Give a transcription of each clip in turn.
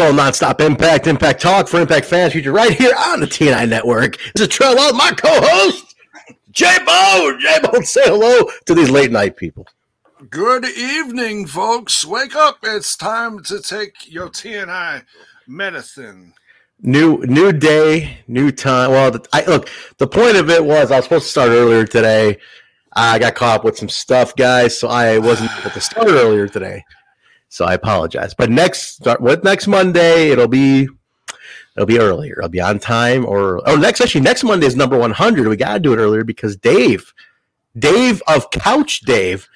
Everyone Nonstop Impact, Impact Talk for Impact fans featured right here on the TNI Network. This is Trello, my co-host, J Bone. J Bone, say hello to these late night people. Good evening, folks. Wake up. It's time to take your TNI medicine. New new day, new time. Well, the, I, look, the point of it was I was supposed to start earlier today. I got caught up with some stuff, guys, so I wasn't able to start earlier today. So I apologize. But next start what next Monday, it'll be it'll be earlier. It'll be on time or oh next actually next Monday is number 100. We got to do it earlier because Dave Dave of Couch Dave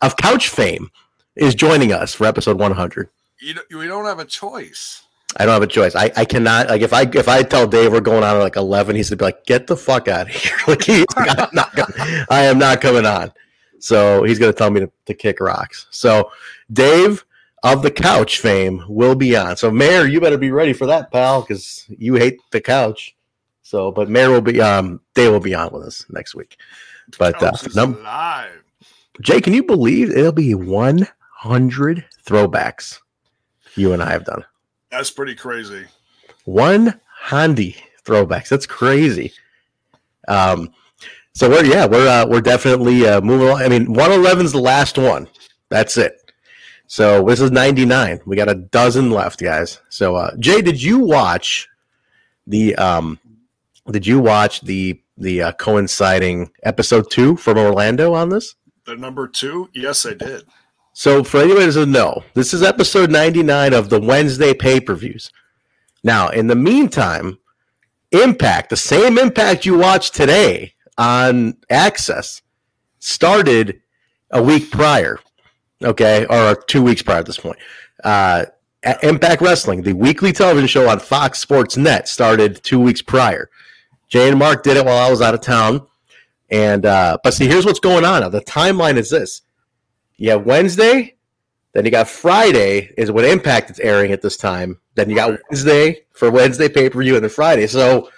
of Couch fame is joining us for episode 100. You don't, we don't have a choice. I don't have a choice. I, I cannot like if I if I tell Dave we're going on at like eleven, he's gonna be like, "Get the fuck out of here!" like he's like, I'm not gonna, I am not coming on. So he's gonna tell me to, to kick rocks. So Dave of the couch fame will be on. So Mayor, you better be ready for that, pal, because you hate the couch. So, but Mayor will be um Dave will be on with us next week. But uh, num- alive. Jay, can you believe it'll be one hundred throwbacks you and I have done. That's pretty crazy. One handy throwbacks. That's crazy. Um, so we're yeah we're uh, we're definitely uh, moving on. I mean, one eleven is the last one. That's it. So this is ninety nine. We got a dozen left, guys. So uh, Jay, did you watch the um, did you watch the the uh, coinciding episode two from Orlando on this? The number two, yes, I did. So for anybody who doesn't know, this is episode 99 of the Wednesday pay-per-views. Now, in the meantime, Impact, the same Impact you watched today on Access, started a week prior. Okay, or two weeks prior at this point. Uh, Impact Wrestling, the weekly television show on Fox Sports Net, started two weeks prior. Jay and Mark did it while I was out of town. And uh, but see, here's what's going on now. The timeline is this: you have Wednesday, then you got Friday is when Impact is airing at this time. Then you got Wednesday for Wednesday pay per view, and then Friday. So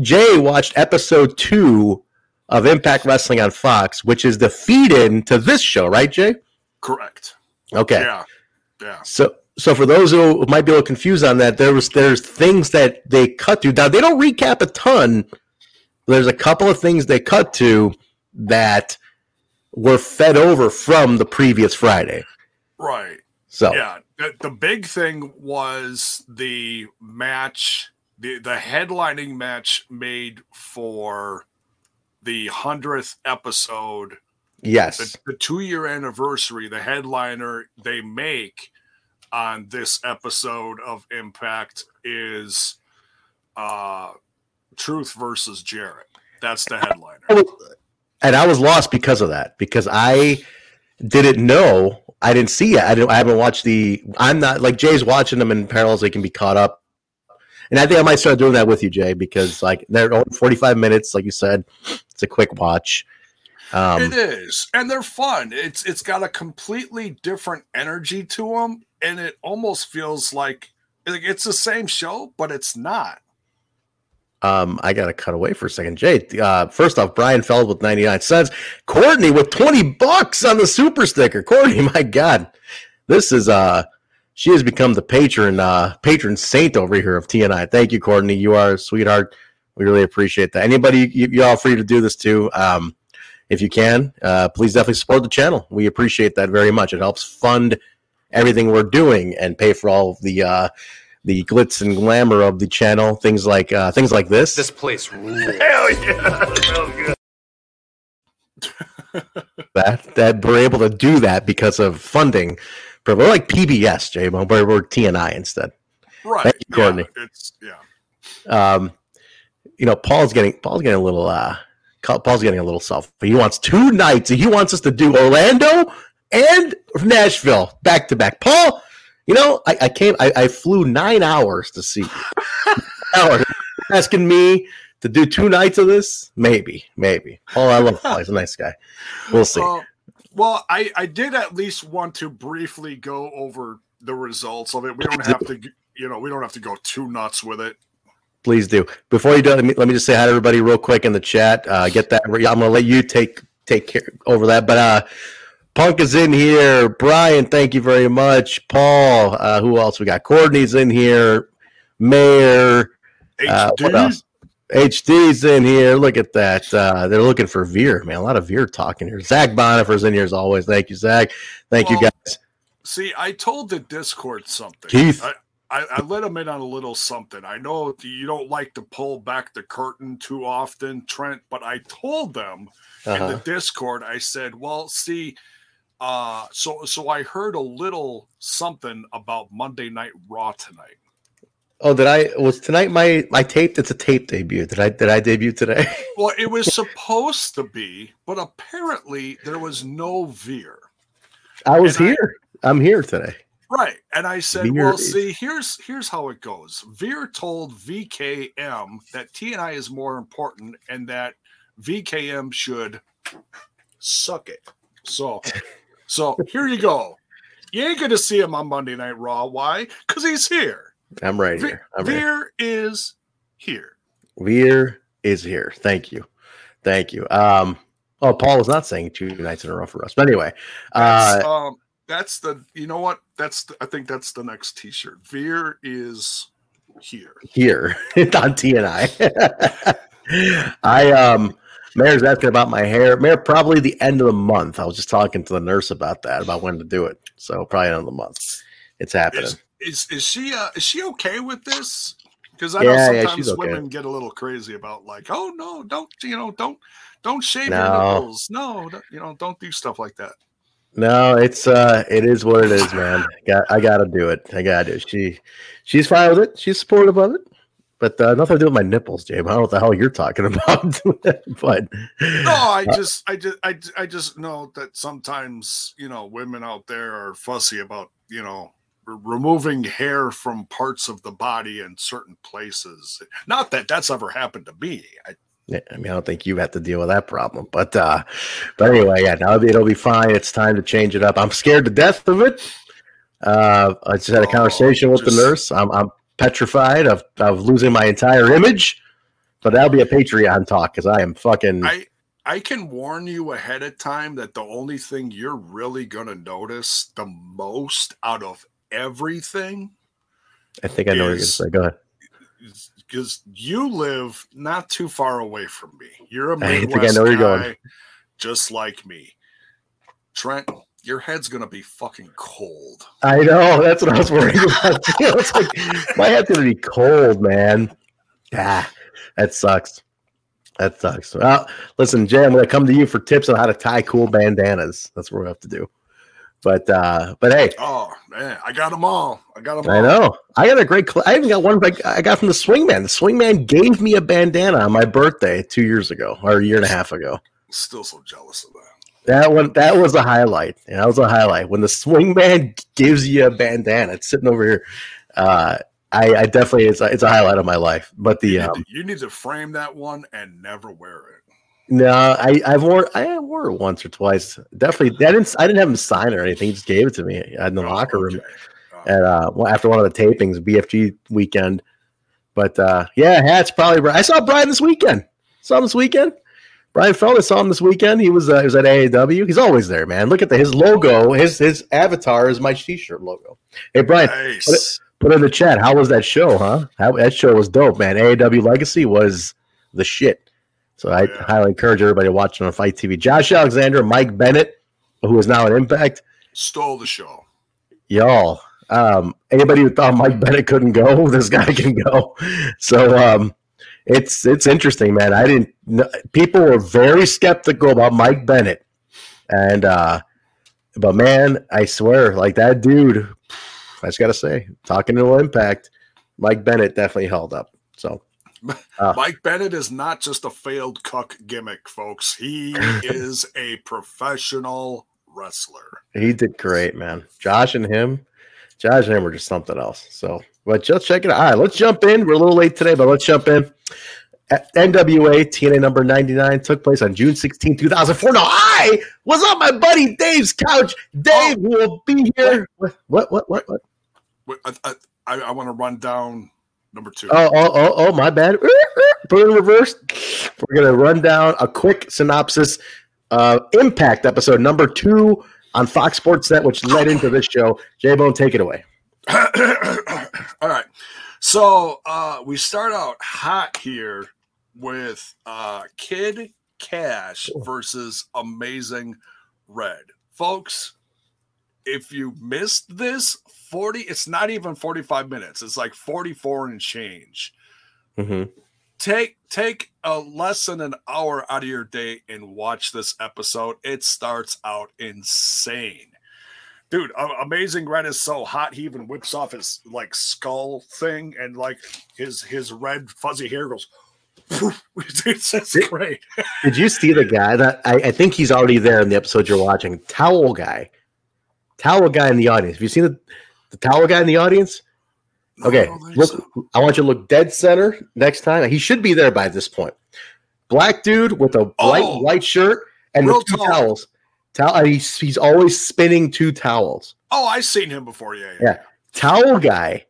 Jay watched episode two of Impact Wrestling on Fox, which is the feed in to this show, right, Jay? Correct. Okay. Yeah. Yeah. So so for those who might be a little confused on that, there was there's things that they cut to. Now they don't recap a ton. There's a couple of things they cut to that were fed over from the previous Friday. Right. So Yeah. The, the big thing was the match, the, the headlining match made for the 100th episode yes, the, the two year anniversary, the headliner they make on this episode of Impact is uh Truth versus Jarrett. That's the headliner. And I was lost because of that because I didn't know. I didn't see it. I didn't. I haven't watched the. I'm not like Jay's watching them in parallels. They can be caught up, and I think I might start doing that with you, Jay, because like they're only 45 minutes, like you said. It's a quick watch. Um, it is, and they're fun. It's it's got a completely different energy to them, and it almost feels like like it's the same show, but it's not. Um, I gotta cut away for a second. Jay, uh, first off, Brian Feld with 99 cents. Courtney with 20 bucks on the super sticker. Courtney, my God. This is uh she has become the patron uh patron saint over here of TNI. Thank you, Courtney. You are a sweetheart. We really appreciate that. Anybody you, you all free to do this too. Um if you can, uh, please definitely support the channel. We appreciate that very much. It helps fund everything we're doing and pay for all of the uh, the glitz and glamour of the channel. Things like uh, things like this. This place rules. Hell yeah! that that we're able to do that because of funding. But we're like PBS, J Mo, but we're TNI instead. Right, Thank you, Courtney. Yeah, it's yeah. Um, you know, Paul's getting Paul's getting a little uh Paul's getting a little self. He wants two nights. He wants us to do Orlando and Nashville back to back. Paul, you know, I, I came I, I flew nine hours to see you. hours. Asking me to do two nights of this? Maybe, maybe. Paul, I love Paul. He's a nice guy. We'll see. Uh, well, I I did at least want to briefly go over the results of it. We don't have to, you know, we don't have to go too nuts with it. Please do. Before you do, let me, let me just say hi to everybody real quick in the chat. Uh, get that. I'm going to let you take take care over that. But uh, Punk is in here. Brian, thank you very much. Paul, uh, who else we got? Courtney's in here. Mayor. Uh, what else? HD's in here. Look at that. Uh, they're looking for Veer, man. A lot of Veer talking here. Zach Bonifer's in here as always. Thank you, Zach. Thank well, you, guys. See, I told the Discord something. Keith. I, I, I, let him in on a little something. I know you don't like to pull back the curtain too often, Trent, but I told them uh-huh. in the uh-huh. Discord, I said, well, see, uh, so so I heard a little something about Monday Night Raw tonight. Oh, did I was tonight my my tape? It's a tape debut. Did I did I debut today? well, it was supposed to be, but apparently there was no Veer. I was and here. I, I'm here today. Right. And I said, Veer well, is... see, here's here's how it goes. Veer told VKM that TNI is more important and that VKM should suck it. So so here you go. You ain't gonna see him on Monday Night Raw. Why? Because he's here. I'm right here. I'm Veer right. is here. Veer is here. Thank you. Thank you. Um, oh, Paul was not saying two nights in a row for us. But anyway, that's, uh, um, that's the, you know what? That's, the, I think that's the next t shirt. Veer is here. Here on TNI. I, I um, Mayor's asking about my hair. Mayor, probably the end of the month. I was just talking to the nurse about that, about when to do it. So probably end of the month. It's happening. Is, is is she uh, is she okay with this? Because I yeah, know sometimes yeah, women okay. get a little crazy about like, oh no, don't you know, don't don't shave no. your nipples. No, you know, don't do stuff like that. No, it's uh it is what it is, man. Got I gotta do it. I gotta do it. She she's fine with it. She's supportive of it. But uh, nothing to do with my nipples, James. I don't know what the hell you're talking about. but no, I uh, just, I just, I, I just know that sometimes you know women out there are fussy about you know removing hair from parts of the body in certain places. Not that that's ever happened to me. I, yeah, I mean, I don't think you have to deal with that problem, but uh, but anyway, yeah, now it'll be fine. It's time to change it up. I'm scared to death of it. Uh, I just had a oh, conversation with just, the nurse. I'm, I'm petrified of, of losing my entire image, but that'll be a Patreon talk because I am fucking. I, I can warn you ahead of time that the only thing you're really going to notice the most out of everything. I think I know is, what you're going to say. Go ahead. Because you live not too far away from me. You're a Midwest I think I know guy, you're going. just like me. Trent, your head's gonna be fucking cold. I know. That's what I was worried about. it's like my head's gonna be cold, man. Ah, that sucks. That sucks. Well, listen, Jay, I'm gonna come to you for tips on how to tie cool bandanas. That's what we have to do. But uh, but hey, oh man, I got them all. I got them. All. I know. I got a great. Cl- I even got one. I got from the Swingman. The Swingman gave me a bandana on my birthday two years ago or a year and a half ago. Still so jealous of that. That one. That was a highlight. Yeah, that was a highlight when the Swingman gives you a bandana. It's sitting over here. Uh, I, I definitely it's a, it's a highlight of my life. But the you need, um, to, you need to frame that one and never wear it. No, I I've worn I wore it once or twice. Definitely, I didn't I didn't have him sign or anything. He just gave it to me in the oh, locker room, okay. oh. and uh, after one of the tapings, BFG weekend. But uh, yeah, hats probably. I saw Brian this weekend. Saw him this weekend. Brian Felder saw him this weekend. He was uh, he was at AAW. He's always there, man. Look at the, his logo. His his avatar is my t-shirt logo. Hey, Brian, nice. put, it, put it in the chat. How was that show, huh? How, that show was dope, man. AAW Legacy was the shit. So I yeah. highly encourage everybody watching on FITE TV. Josh Alexander, Mike Bennett, who is now an Impact, stole the show. Y'all, um, anybody who thought Mike Bennett couldn't go, this guy can go. So um, it's it's interesting, man. I didn't. People were very skeptical about Mike Bennett, and uh, but man, I swear, like that dude, I just gotta say, talking to Impact, Mike Bennett definitely held up. Uh, Mike Bennett is not just a failed cuck gimmick, folks. He is a professional wrestler. He did great, man. Josh and him, Josh and him were just something else. So, but just check it out. All right, let's jump in. We're a little late today, but let's jump in. NWA TNA number 99 took place on June 16, 2004. Now, I was on my buddy Dave's couch. Dave oh, will be here. What, what, what, what? what? I, I, I want to run down number two. Oh, oh, oh, oh, my bad. Put it in reverse. We're gonna run down a quick synopsis. Uh, Impact episode number two on Fox Sports Net, which led into this show. J Bone, take it away. All right. So uh, we start out hot here with uh, Kid Kash versus Amazing Red. Folks, if you missed this, 40, it's not even 45 minutes. It's like 44 and change. Mm-hmm. Take take a less than an hour out of your day and watch this episode. It starts out insane. Dude, Amazing Red is so hot. He even whips off his like skull thing and like his his red fuzzy hair goes it's, it's great. Did you see the guy that I, I, think he's already there in the episode you're watching? Towel guy, towel guy in the audience. Have you seen the, the towel guy in the audience? Okay, look. I want you to look dead center next time. He should be there by this point. Black dude with a bright oh, white shirt and with two tall. towels. Towel. He's, he's always spinning two towels. Oh, I've seen him before. Yeah, yeah. yeah. Towel guy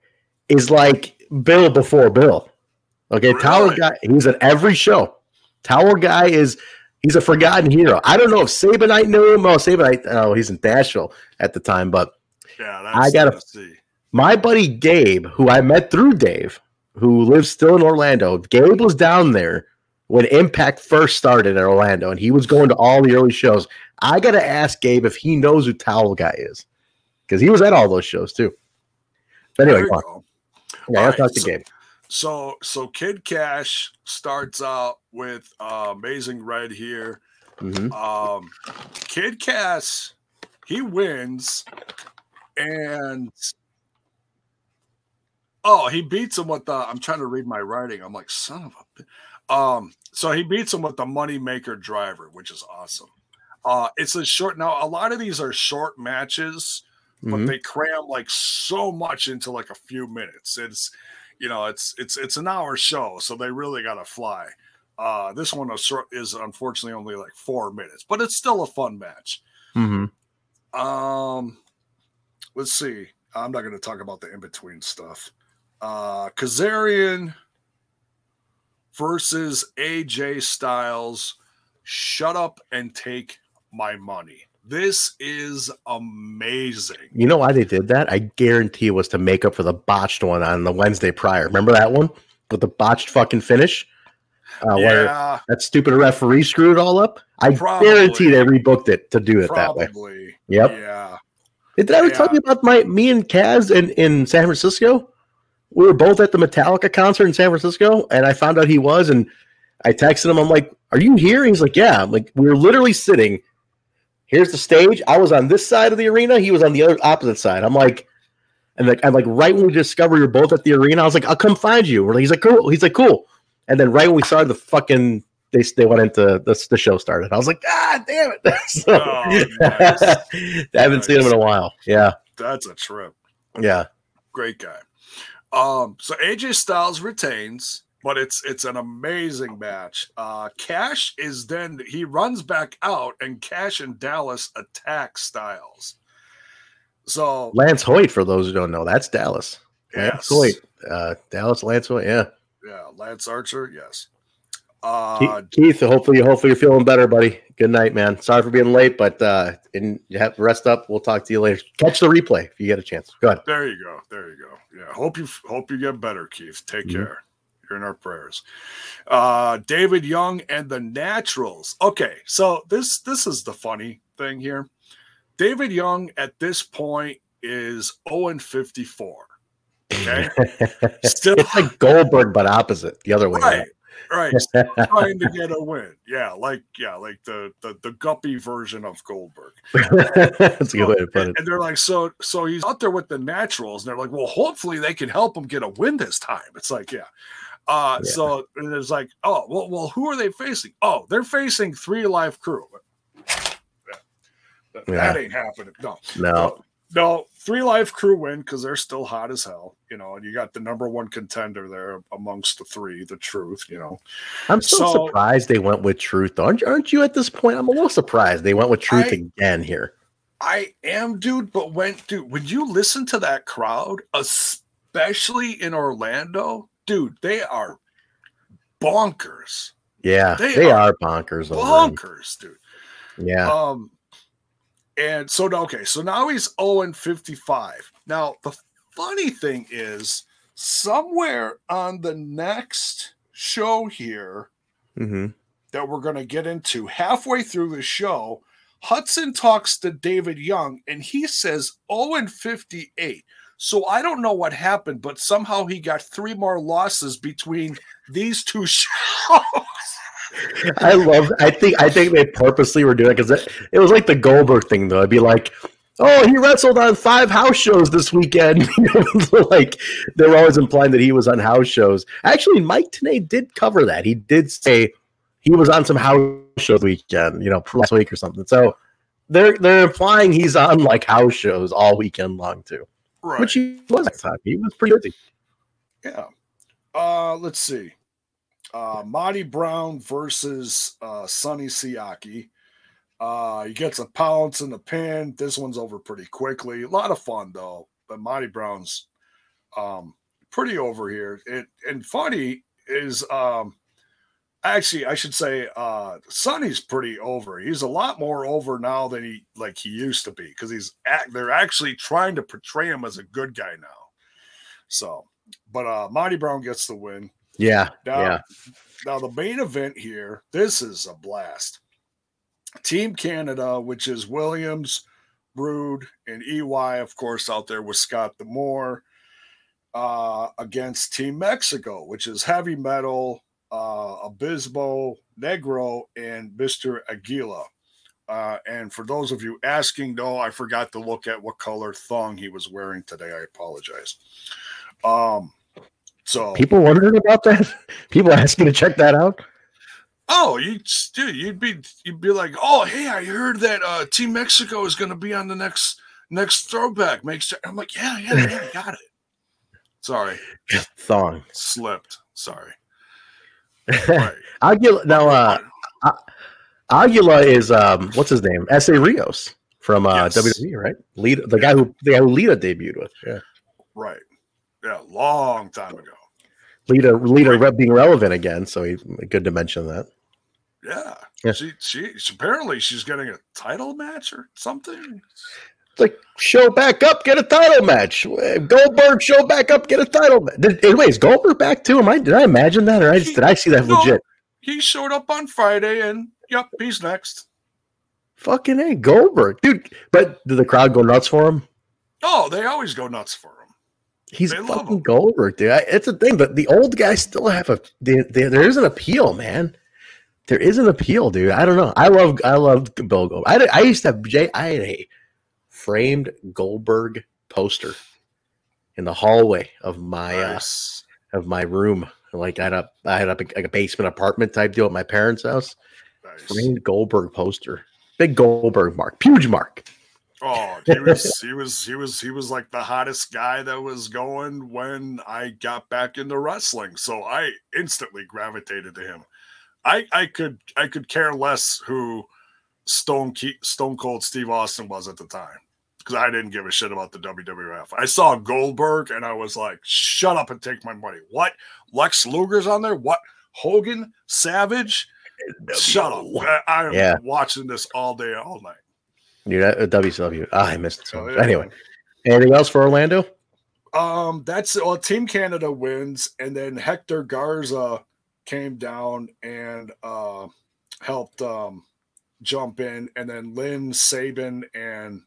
is like Bill before Bill. Okay, really? Towel Guy, he's at every show. Towel Guy is he's a forgotten hero. I don't know if Sabinite knew him. Oh, Sabinite, oh, he's in Nashville at the time, but yeah, I gotta see. My buddy Gabe, who I met through Dave, who lives still in Orlando. Gabe was down there when Impact first started in Orlando, and he was going to all the early shows. I gotta ask Gabe if he knows who Towel Guy is, because he was at all those shows too. But anyway, yeah, I'll talk to so, Gabe. So so Kid Kash starts out with uh, Amazing Red here. Mm-hmm. Um, Kid Kash, he wins, and oh, he beats him with the. I'm trying to read my writing. I'm like son of a. Um, so he beats him with the Moneymaker Driver, which is awesome. Uh, it's a short. Now a lot of these are short matches, but mm-hmm. they cram like so much into like a few minutes. It's you know, it's it's it's an hour show, so they really got to fly. Uh, this one is, unfortunately only like four minutes, but it's still a fun match. Mm-hmm. Um, let's see. I'm not going to talk about the in between stuff. Uh, Kazarian versus AJ Styles. Shut up and take my money. This is amazing. You know why they did that? I guarantee it was to make up for the botched one on the Wednesday prior. Remember that one with the botched fucking finish? Uh, yeah. that stupid referee screwed it all up. I Probably. guarantee they rebooked it to do it Probably. that way. Yep. Yeah. Did I ever yeah. tell you about my me and Kaz in, in San Francisco? We were both at the Metallica concert in San Francisco, and I found out he was, and I texted him. I'm like, "Are you here?" he's like, "Yeah." I'm like, we were literally sitting here's the stage. I was on this side of the arena. He was on the other opposite side. I'm like, and like, I'm like, right when we discovered you're both at the arena, I was like, I'll come find you. He's like, cool. He's like, cool. And then right when we started the fucking, they, they went into the, the show started. I was like, God damn it. so, oh, nice. I haven't nice. seen him in a while. Yeah. That's a trip. Yeah. Great guy. Um, so AJ Styles retains but it's it's an amazing match. Uh, Kash is then he runs back out, and Kash and Dallas attack Styles. So Lance Hoyt, for those who don't know, that's Dallas. Yes. Lance Hoyt, uh, Dallas Lance Hoyt, yeah, yeah, Lance Archer, yes. Uh, Keith, hopefully, hopefully you're feeling better, buddy. Good night, man. Sorry for being late, but uh, and you have to rest up. We'll talk to you later. Catch the replay if you get a chance. Go ahead. There you go. There you go. Yeah. Hope you hope you get better, Keith. Take mm-hmm. care. You're in our prayers. Uh, David Young and the Naturals. Okay, so this this is the funny thing here. David Young at this point is 0 and 54. Okay. Still it's like Goldberg, but opposite the other way. Right. Right. trying to get a win. Yeah, like yeah, like the the, the guppy version of Goldberg. That's a good way to put it. And they're like, so so he's out there with the naturals, and they're like, well, hopefully they can help him get a win this time. It's like, yeah. Uh, yeah. So it's like, oh, well, well, who are they facing? Oh, they're facing Three Live Crew. That, yeah. ain't happening. No, no, no. Three Live Crew win because they're still hot as hell, you know. And you got the number one contender there amongst the three, the Truth, you know. I'm so, so surprised they went with Truth. Aren't aren't you at this point? I'm a little surprised they went with Truth I, again here. I am, dude. But when, dude, when you listen to that crowd, especially in Orlando, dude, they are bonkers. Yeah, they, they are, are, bonkers. Bonkers, dude. Yeah. Um, And so okay, so now he's 0 and 55. Now the funny thing is, somewhere on the next show here Mm-hmm. that we're going to get into halfway through the show, Hudson talks to David Young and he says 0 and 58. So I don't know what happened, but somehow he got three more losses between these two shows. I love. I think. I think they purposely were doing it because it, it was like the Goldberg thing, though. It'd be like, "Oh, he wrestled on five house shows this weekend." like they were always implying that he was on house shows. Actually, Mike Tenay did cover that. He did say he was on some house shows weekend, you know, last week or something. So they're they're implying he's on like house shows all weekend long too, right. which he was at time. He was pretty busy. Yeah. Uh, let's see. Uh, Marty Brown versus uh, Sonny Siaki. Uh, he gets a pounce in the pin. This one's over pretty quickly. A lot of fun though. But Marty Brown's um, pretty over here. It and funny is um, actually I should say uh, Sonny's pretty over. He's a lot more over now than he like he used to be because he's act, they're actually trying to portray him as a good guy now. So, but uh, Marty Brown gets the win. Yeah, Now, yeah. now the main event here, this is a blast. Team Canada, which is Williams, Roode, and EY, of course, out there with Scott D'Amore, uh, against Team Mexico, which is heavy metal, uh, Abismo, Negro, and Mr. Aguila. Uh, and for those of you asking, no, I forgot to look at what color thong he was wearing today. I apologize. Um, so People wondering about that. People asking to check that out. Oh, you dude, you'd be you'd be like, oh hey, I heard that uh Team Mexico is gonna be on the next next throwback. Makes I'm like, yeah, yeah, yeah, I got it. Sorry, Thong. slipped. Sorry. Right. Aguila. Now, uh, Aguila is um, what's his name? Essa Rios from uh, Yes. WWE, right? Lead the guy who the guy who Lita debuted with. Yeah, right. Yeah, long time ago. Lita Lita being relevant again, so he good to mention that. Yeah. Yeah. She, apparently she's getting a title match or something. It's like show back up, get a title match. Goldberg show back up, get a title match. Did, wait, is Goldberg back too? Am I did I imagine that or I just, did I see that No. legit? He showed up on Friday and yep, he's next. Fucking a Goldberg, dude. But did the crowd go nuts for him? Oh, they always go nuts for him. He's They fucking. Goldberg, dude. I, it's a thing, but the old guys still have a. They, they, there is an appeal, man. There is an appeal, dude. I don't know. I love. I love Bill Goldberg. I, I used to have Jay. I had a framed Goldberg poster in the hallway of my uh, of my room. Like I had a I had a, like a basement apartment type deal at my parents' house. nice. Framed Goldberg poster. Big Goldberg mark. Huge mark. Oh, he was he was he was he was like the hottest guy that was going when I got back into wrestling. So I instantly gravitated to him. I I could I could care less who Stone Ke- Stone Cold Steve Austin was at the time because I didn't give a shit about the WWF. I saw Goldberg and I was like, "Shut up and take my money." What? Lex Luger's on there? What? Hogan? Savage? Shut up! I, I'm Yeah. watching this all day, all night. Dude, that- WCW. Ah, I missed it so Oh, yeah. Anyway, anything else for Orlando? Um, that's well, Team Canada wins, and then Hector Garza came down and uh helped um jump in, and then Lynn Saban and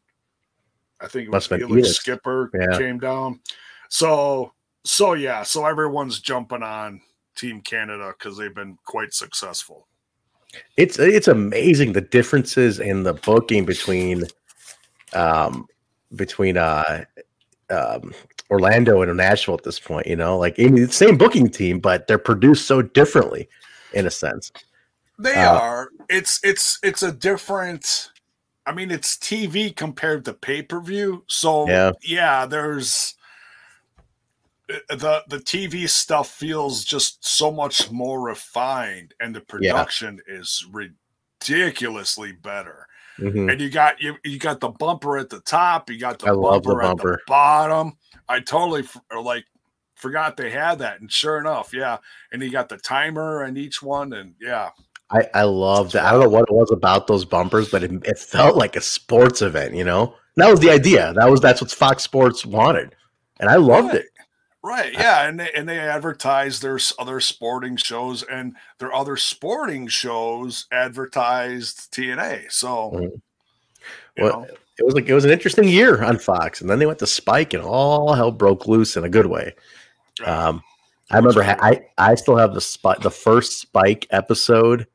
I think it was Must have been Felix Felix. Skipper Yeah. came down. So so yeah, so everyone's jumping on Team Canada because they've been quite successful. It's it's amazing the differences in the booking between um between uh um Orlando and Nashville at this point, you know, like in the same booking team, but they're produced so differently in a sense. They Uh, are. It's it's it's a different. I mean, it's TV compared to pay per view. So Yeah. yeah, there's the the TV stuff feels just so much more refined, and the production is ridiculously better. Mhm. And you got you you got the bumper at the top, you got the I love bumper at the bottom. I totally like forgot they had that, and sure enough, yeah. And you got the timer on each one, and yeah, I, I loved it. I don't know what it was about those bumpers, but it, it felt like a sports event, you know? And that was the idea. That was that's what Fox Sports wanted. And I loved right. it. Right, yeah, and they and they advertise their other sporting shows, and their other sporting shows advertised TNA. So, mm-hmm. well, know. it was like it was an interesting year on Fox, and then they went to Spike, and all hell broke loose in a good way. Um, I remember ha- I I still have the spot the first Spike episode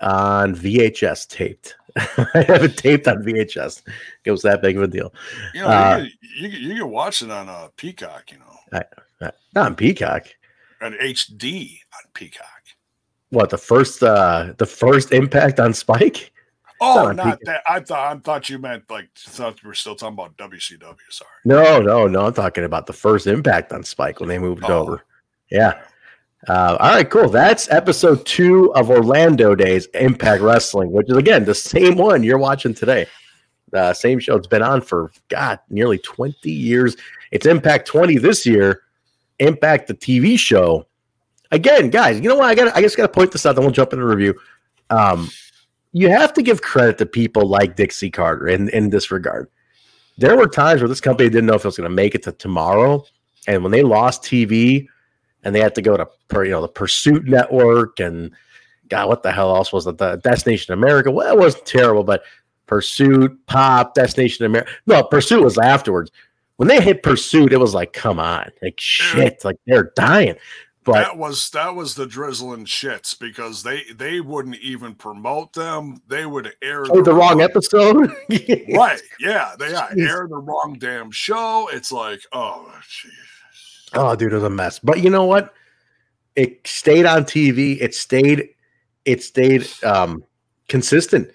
on VHS taped. I have it taped on VHS. It was that big of a deal. You know, uh, you, you, you, can watch it on a uh, Peacock. You know, I, not on Peacock. On HD on Peacock. What the first uh the first impact on Spike? Oh, not, not that. I thought I thought you meant like thought we were still talking about WCW. Sorry. No, no, no. I'm talking about the first impact on Spike when they moved oh. over. Yeah. Uh, all right, cool. That's episode two of Orlando Days Impact Wrestling, which is again the same one you're watching today. Uh, same show. It's been on for God nearly 20 years. It's Impact 20 this year. Impact the TV show. Again, guys, you know what? I got. I just got to point this out. Then we'll jump into review. Um, you have to give credit to people like Dixie Carter in in this regard. There were times where this company didn't know if it was going to make it to tomorrow, and when they lost TV and they had to go to you know the Pursuit Network and God, what the hell else was it? The Destination America. Well, it wasn't terrible, but Pursuit, Pop, Destination America. No, Pursuit was afterwards. When they hit Pursuit, it was like, come on, like shit, like they're dying. But that was that was the drizzling shits because they they wouldn't even promote them. They would air oh, the, wrong, wrong episode. right? Yeah, they yeah, air the wrong damn show. It's like, oh, geez. Oh, dude, it was a mess. But you know what? It stayed on TV. It stayed. It stayed um, consistent.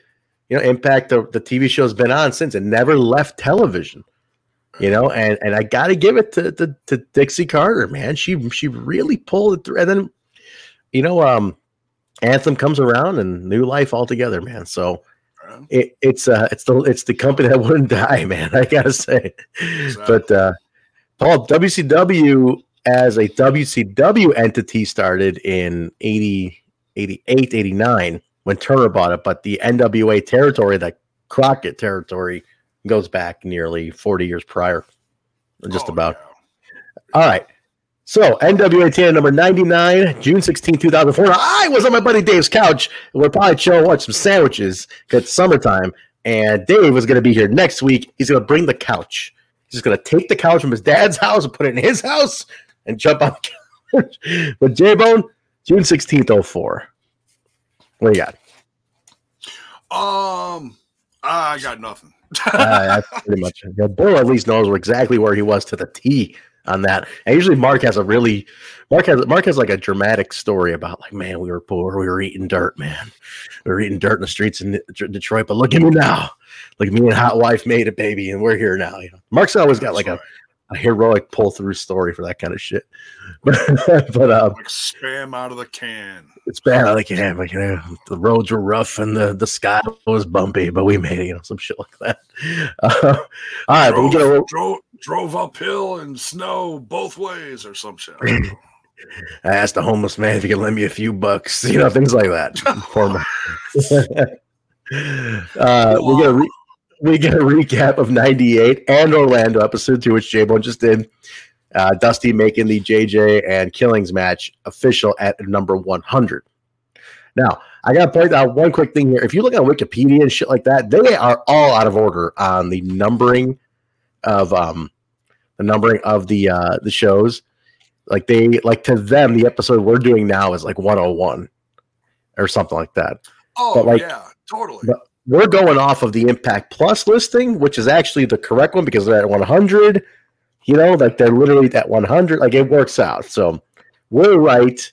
You know, Impact the, the TV show's been on since. It never left television. You know, and and I got to give it to, to to Dixie Carter, man. She she really pulled it through. And then, you know, um, Anthem comes around and new life altogether, man. So. It, it's uh it's the it's the company that wouldn't die, man. I gotta say, exactly. but uh, Paul, WCW as a WCW entity started in 80, 88, 89 when Turner bought it, but the NWA territory, the Crockett territory, goes back nearly 40 years prior. Just oh, about. Yeah. All right. So NWA TNA number 99, June 16, 2004. Now, I was on my buddy Dave's couch. We're probably chilling, watch some sandwiches. It's summertime. And Dave was going to be here next week. He's going to bring the couch. He's going to take the couch from his dad's house and put it in his house and jump on the couch. but J Bone, June 16th, 04. What do you got? Um, I got nothing. Uh, that's pretty much it. Bull at least knows exactly where he was to the T on that. And usually Mark has a really Mark has Mark has like a dramatic story about like, man, we were poor, we were eating dirt, man. We were eating dirt in the streets in Detroit, but look at me now like me and hot wife made a baby and we're here now. You know, Mark's always got like a, a heroic pull through story for that kind of shit. but um, like spam out of the can. It's bad out of the can. Like you know, the roads were rough and the, the sky was bumpy, but we made it. You know, some shit like that. Uh, all right, drove, but we get drove, drove uphill in snow both ways or some shit. I asked a homeless man if he could lend me a few bucks, you know, things like that. uh, we get a re- we get a recap of 98 and Orlando episode two, which J Bone just did. Uh, Dusty making the JJ and Killings match official at number 100. Now, I got to point out one quick thing here. If you look at Wikipedia and shit like that, they are all out of order on the numbering of um the numbering of the uh the shows. Like they like to them, the episode we're doing now is like 101 or something like that. Oh, but like, yeah, totally. We're going off of the Impact Plus listing, which is actually the correct one because they're at 100. You know, like they're literally at 100. Like it works out. So we're right.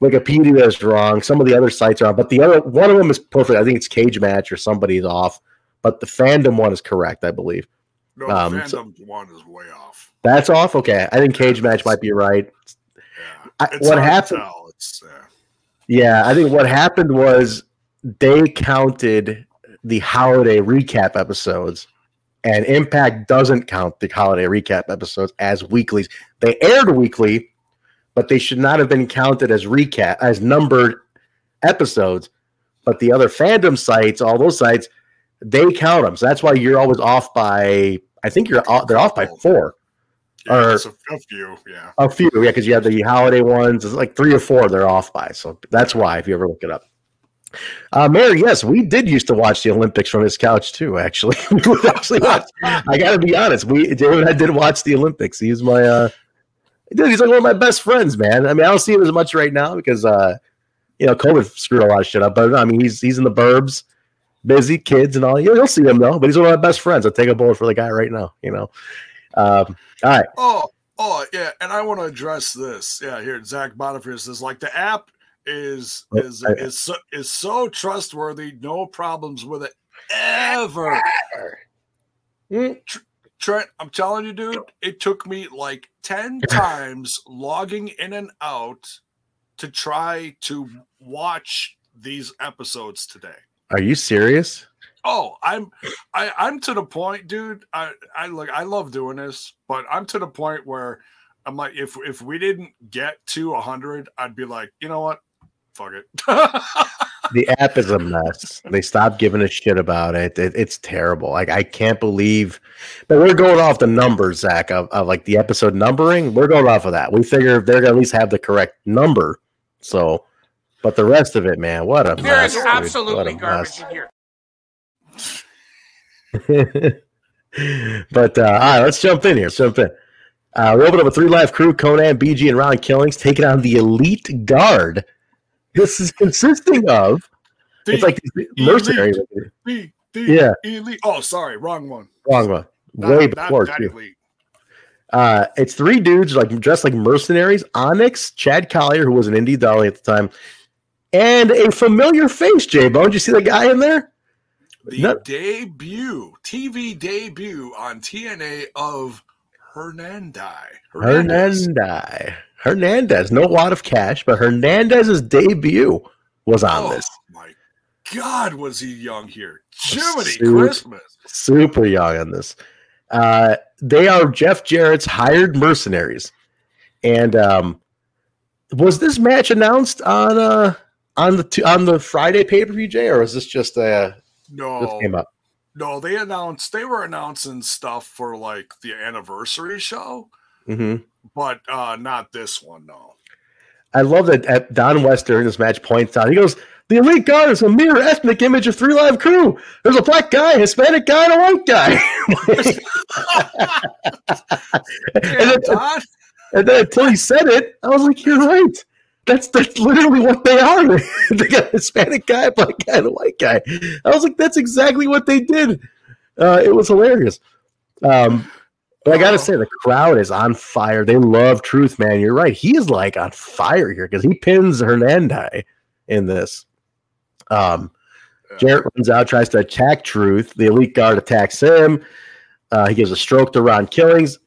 Wikipedia is wrong. Some of the other sites are, but the other one of them is perfect. I think it's Cage Match or somebody's off, but the fandom one is correct, I believe. No, um, fandom so, one is way off. That's off. Okay, I think Cage Match might be right. Yeah. I, what happened? Uh... Yeah, I think what happened was they counted the holiday recap episodes, and Impact doesn't count the holiday recap episodes as weeklies. They aired weekly, but they should not have been counted as recap as numbered episodes but the other fandom sites, all those sites, they count them. So that's why you're always off by. I think you're off, they're off by four. Yeah, Or- a, a few. Yeah. A few, yeah, because you have the holiday ones. It's like three or four they're off by. So that's why, if you ever look it up. Uh, Mary, yes, we did used to watch the Olympics from his couch too. Actually, actually watch. I got to be honest. We David I did watch the Olympics. He's my, uh, dude. He's like one of my best friends, man. I mean, I don't see him as much right now because, uh, you know, COVID screwed a lot of shit up. But I mean, he's he's in the burbs, busy, kids and all. You'll, see him though. But he's one of my best friends. I'll take a bullet for the guy right now. You know. Um, all right. Oh, oh, yeah. And I want to address this. Yeah, here, Zach Boniface says like the app is is I- is so, is so trustworthy. No problems with it ever. Mm. Trent, I'm telling you, dude, it took me like 10 times logging in and out to try to watch these episodes today. Are you serious? Oh, I'm I, I'm to the point, dude. I, I look I love doing this, but I'm to the point where I'm like, if if we didn't get to hundred, I'd be like, you know what? Fuck it. the app is a mess. They stopped giving a shit about it. it. It's terrible. Like I can't believe, but we're going off the numbers, Zach, of, of like the episode numbering. We're going off of that. We figure they're gonna at least have the correct number. So, but the rest of it, man, what a There mess. is dude. What absolutely a garbage mess. in here. but uh, all right, let's jump in here. Let's jump in. Uh, we open up a three live crew: Konnan, BG, and Ron Killings taking on the Elite Guard. This is consisting of it's like these mercenaries. the, the Yeah. elite. Oh, sorry, wrong one. Wrong one. Not- Way not before that too. Uh, it's three dudes like dressed like mercenaries. Onyx, Chad Collyer, who was an indie darling at the time, and a familiar face. J Bone, did you see the guy in there? The No- debut, TV debut on TNA of Hernandez. Hernandez. Hernandez. Hernandez, no wad of cash, but Hernandez's debut was on Oh this. my God, was he young here? Jiminy suit. Christmas. Super young on this. Uh, they are Jeff Jarrett's hired mercenaries, and um, was this match announced on uh on the t- on the Friday pay per view, Jay, or was this just uh this No, came up? no, they announced they were announcing stuff for like the anniversary show, hmm but uh not this one. No, I love that uh, Don West during this match points out. He goes, "The Elite Guard is a mirror ethnic image of Three Live Crew. There's a black guy, Hispanic guy, and a white guy." and, then, and then until he said it, I was like, "You're right. That's that's literally what they are. they got a Hispanic guy, black guy, and a white guy." I was like, "That's exactly what they did." Uh, it was hilarious. Um, but I gotta say, the crowd is on fire. They love Truth, man. You're right. He is like on fire here because he pins Hernandez in this. Um, Jarrett runs out, tries to attack Truth. The elite guard attacks him. Uh, he gives a stroke to Ron Killings.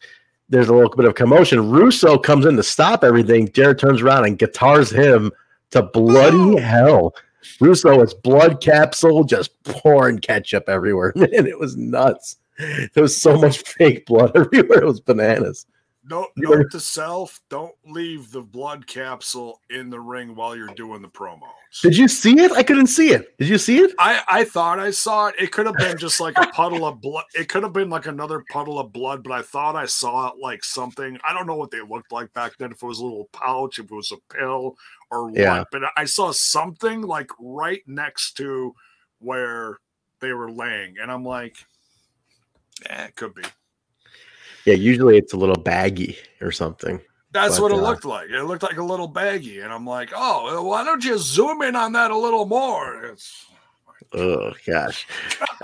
There's a little bit of commotion. Russo comes in to stop everything. Jarrett turns around and guitars him to bloody Oh. hell. Russo is blood capsule, just pouring ketchup everywhere. Man, it was nuts. There was so much fake blood everywhere. It was bananas. no, note to self: don't leave the blood capsule in the ring while you're doing the promos. Did you see it? I couldn't see it. Did you see it? I, I thought I saw it. It could have been just like a puddle of blood. It could have been like another puddle of blood, but I thought I saw it like something. I don't know what they looked like back then. If it was a little pouch, if it was a pill, or Yeah. what. But I saw something like right next to where they were laying, and I'm like, eh, it could be. Yeah, usually it's a little baggy or something. That's But, what it uh, looked like. It looked like a little baggy, and I'm like, oh, why don't you zoom in on that a little more? It's Oh gosh.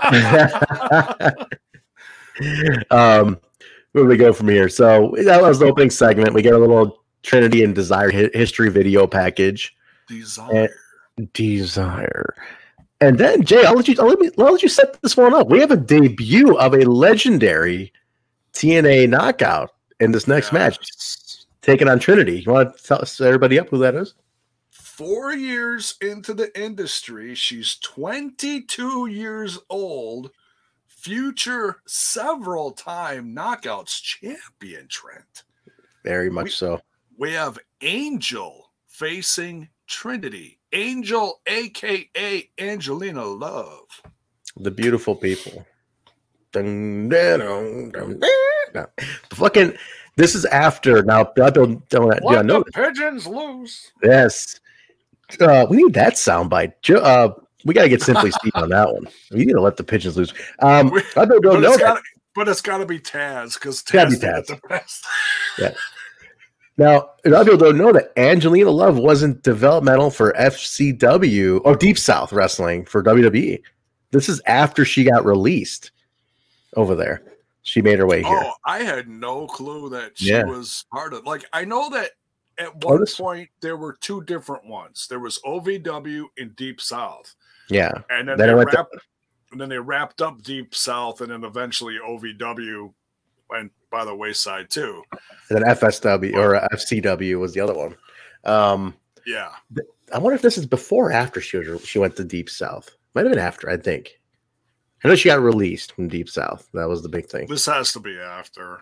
um, where do we go from here? So that was the opening segment. We get a little Trinity and Desire history video package. desire. Desire. And then Jay, I'll let you I'll let me I'll let you set this one up. We have a debut of a legendary TNA knockout in this next match, Yes. taking on Trinity. You want to tell set everybody up who that is? four years into the industry. She's 22 years old, future several time knockouts champion, Trent. Very much We- so. We have Angel facing Trinity, Angel, aka Angelina Love. The beautiful people. Dun, dun, dun. Fucking, this is after now. Don't Let yeah, the pigeons loose. Yes, uh, we need that soundbite. Uh, we got to get Simply Steve on that one. We need to let the pigeons loose. Um, I don't, don't But know it's, gotta, but it's gotta be Taz because Taz be Taz. the best. Now, a lot of people don't know that Angelina Love wasn't developmental for FCW or Deep South Wrestling for WWE. This is after she got released over there. She made her way here. Oh, I had no clue that she Yeah. was part of. Like, I know that at oh, one this- point there were two different ones. There was OVW in Deep South, Yeah. and then, Then they went to- wrapped, and then they wrapped up Deep South, and then eventually OVW went by the wayside too. And then FSW or FCW was the other one. Um, Yeah, I wonder if this is before or after she was, she went to Deep South. Might have been after, I think. I know she got released from Deep South. That was the big thing. this has to be after,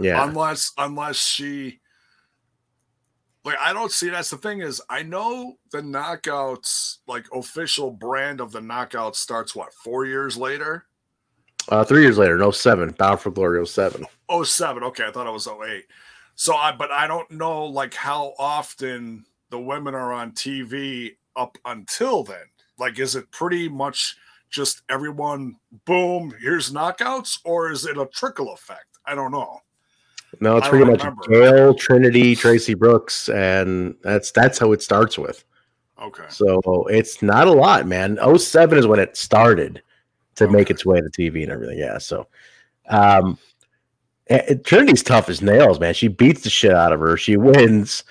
Yeah. unless unless she. Like I don't see that's the thing is I know the knockouts like official brand of the knockout starts what four years later Uh, three years later, no seven. Bound for Glory 07. Oh seven. Okay, I thought it was 08. So I but I don't know like how often the women are on TV up until then. Like is it pretty much just everyone boom, here's knockouts, or is it a trickle effect? I don't know. No, it's pretty much remember. Gail, Trinity, Traci Brooks, and that's that's how it starts with. Okay. So it's not a lot, man. 07 is when it started to make its way to TV and everything. Yeah. So um Trinity's tough as nails, man. She beats the shit out of her. She wins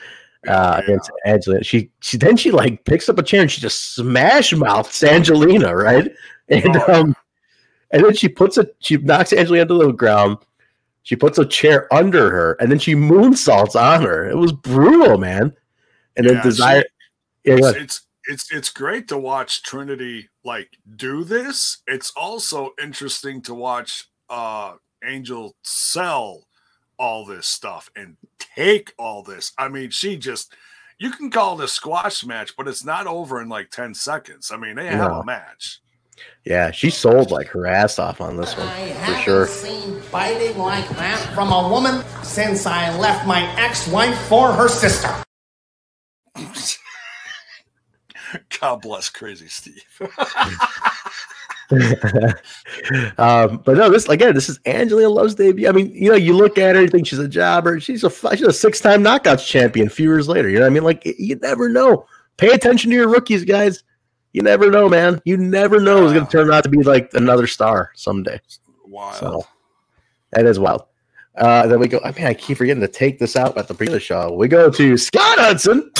uh Yeah. against Angelina. She she then she like picks up a chair and she just smash mouths Angelina, right? And Oh, um and then she puts a she knocks Angelina to the ground. She puts a chair under her and then she moonsaults on her. It was brutal, man. And Yeah, then desire she- yeah, it's, it's it's it's great to watch Trinity like do this. It's also interesting to watch uh Angel sell all this stuff and take all this. I mean, she just you can call it a squash match, but it's not over in like 10 seconds. I mean, they have No. a match. Yeah, she sold like her ass off on this one I for haven't sure. seen biting like that from a woman since I left my ex-wife for her sister. God bless crazy Steve. um, but no, this again, this is Angelina Love's debut. I mean, you know, you look at her, you think she's a jobber. She's a she's a six time knockouts champion. A few years later, you know, what I mean, like you never know. Pay attention to your rookies, guys. You never know, man. You never know who's going to turn out to be like another star someday. Wild. So that is wild. Uh, then we go. I mean, I keep forgetting to take this out at the beginning of the show. We go to Scott Hudson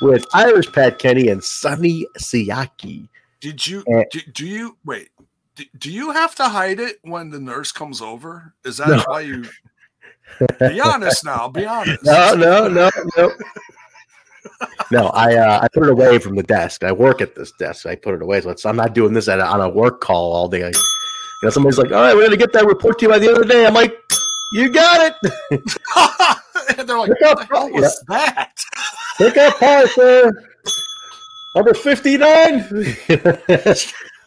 with Irish Pat Kenny and Sonny Siaki. Did you Eh. do, do you wait? Do, do you have to hide it when the nurse comes over? Is that No. why you be honest now? Be honest. No, no, no, no. No, I uh, I put it away from the desk. I work at this desk. I put it away, so it's, I'm not doing this at a, on a work call all day. you know, somebody's like, "All right, we're gonna get that report to you by the end of the day." I'm like, "You got it. and they're like, what the hell was that? Pick up Parker, number 59."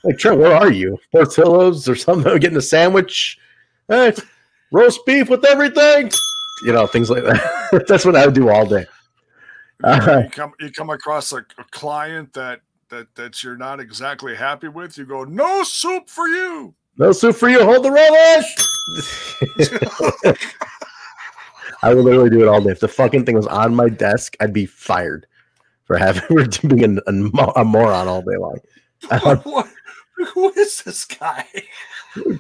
like, Trent, where are you? Portillo's or something? Getting a sandwich? Hey, roast beef with everything. You know, things like that. That's what I would do all day. Uh, you come you come across a, a client that that that you're not exactly happy with. You go, no soup for you. No soup for you. Hold the relish. I would literally do it all day. If the fucking thing was on my desk, I'd be fired for having for being a, a moron all day long. What, who is this guy?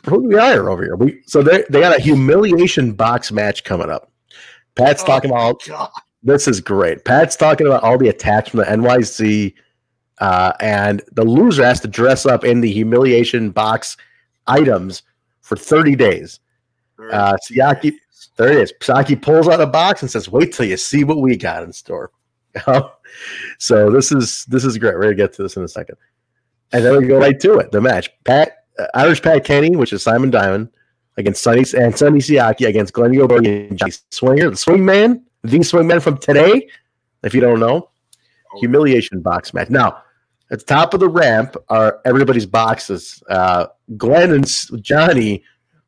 Who we are over here? We so they they got a humiliation box match coming up. Pat's Oh, talking about God. this is great. Pat's talking about all the attacks from the NYC, uh, and the loser has to dress up in the humiliation box items for 30 days. Uh, Siaki, there it is. Siaki pulls out a box and says, "Wait till you see what we got in store." so this is this is great. We're gonna get to this in a second, and then we go right to it. The match: Pat uh, Irish Pat Kenny, which is Simon Diamond, against Sunny and Sonny Siaki against Glenn Yoberg and Johnny Swinger, the Swing Man, the Swing Man from today. If you don't know, humiliation box match. Now, at the top of the ramp are everybody's boxes. Uh, Glenn and Johnny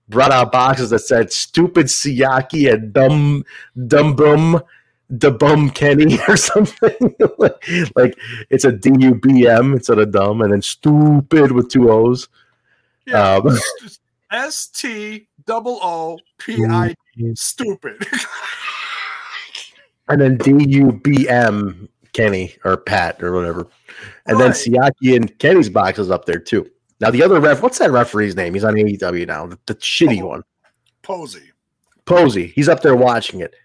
brought out boxes that said "Stupid Siaki" and "Dumb Dumb Bum." The bum Kenny or something like, like it's a D U B M instead of dumb, and then stupid with two O's. Yeah. Um, S T double O P I stupid. and then D U B M Kenny or Pat or whatever, and then Siaki and Kenny's box is up there too. Now the other ref, what's that referee's name? He's on AEW now, the, the shitty Oh. one, Posey. Posey. He's up there watching it.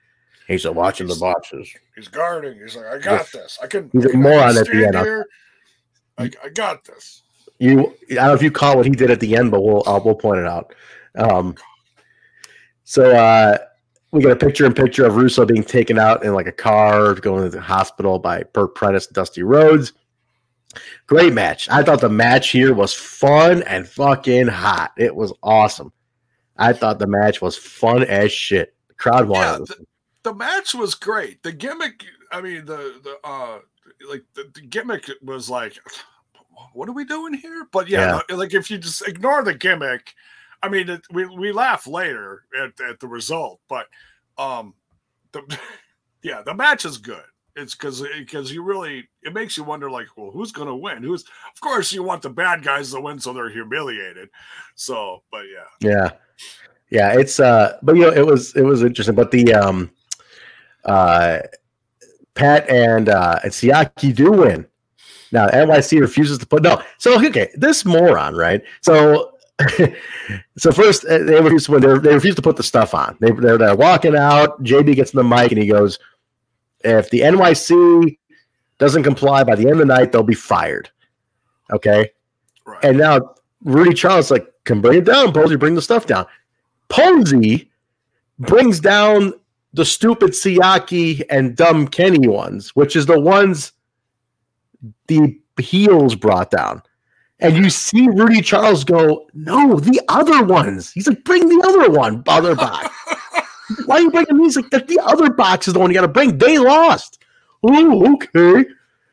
He's uh, watching the boxes. He's guarding. He's like, I got this. I can. He's a moron at the end. Here. I, I got this. You, I don't know if you call what he did at the end, but we'll uh, we'll point it out. Um, so uh, we got a picture in picture of Russo being taken out in like a car, going to the hospital by Bert Prentice, Dusty Rhodes. Great match. I thought the match here was fun and fucking hot. It was awesome. I thought the match was fun as shit. The crowd Yeah, the, the match was great. The gimmick, I mean, the the uh, like the, the gimmick was like, what are we doing here? But yeah, like if you just ignore the gimmick, I mean, it, we we laugh later at, at the result, but um, the yeah, the match is good. It's because because you really it makes you wonder like, well, who's gonna win? Who's of course you want the bad guys to win so they're humiliated. So, but yeah, Yeah. Yeah, it's uh but you know it was it was interesting. But the um uh Pat and uh and Siaki do win. Now NYC refuses to put no. So okay, this moron, right? So so first uh, they refuse to win. They, refuse to put the stuff on. They, they're walking out. JB gets in the mic and he goes, "If the NYC doesn't comply by the end of the night, they'll be fired." Okay, right. and now Rudy Charles like, can bring it down, Posey, bring the stuff down. Posey brings down the stupid Siaki and dumb Kenny ones, which is the ones the heels brought down. And you see Rudy Charles go, no, the other ones. He's like, bring the other one, other box. Why are you bringing these? Like, that the other box is the one you got to bring. They lost. Oh, okay.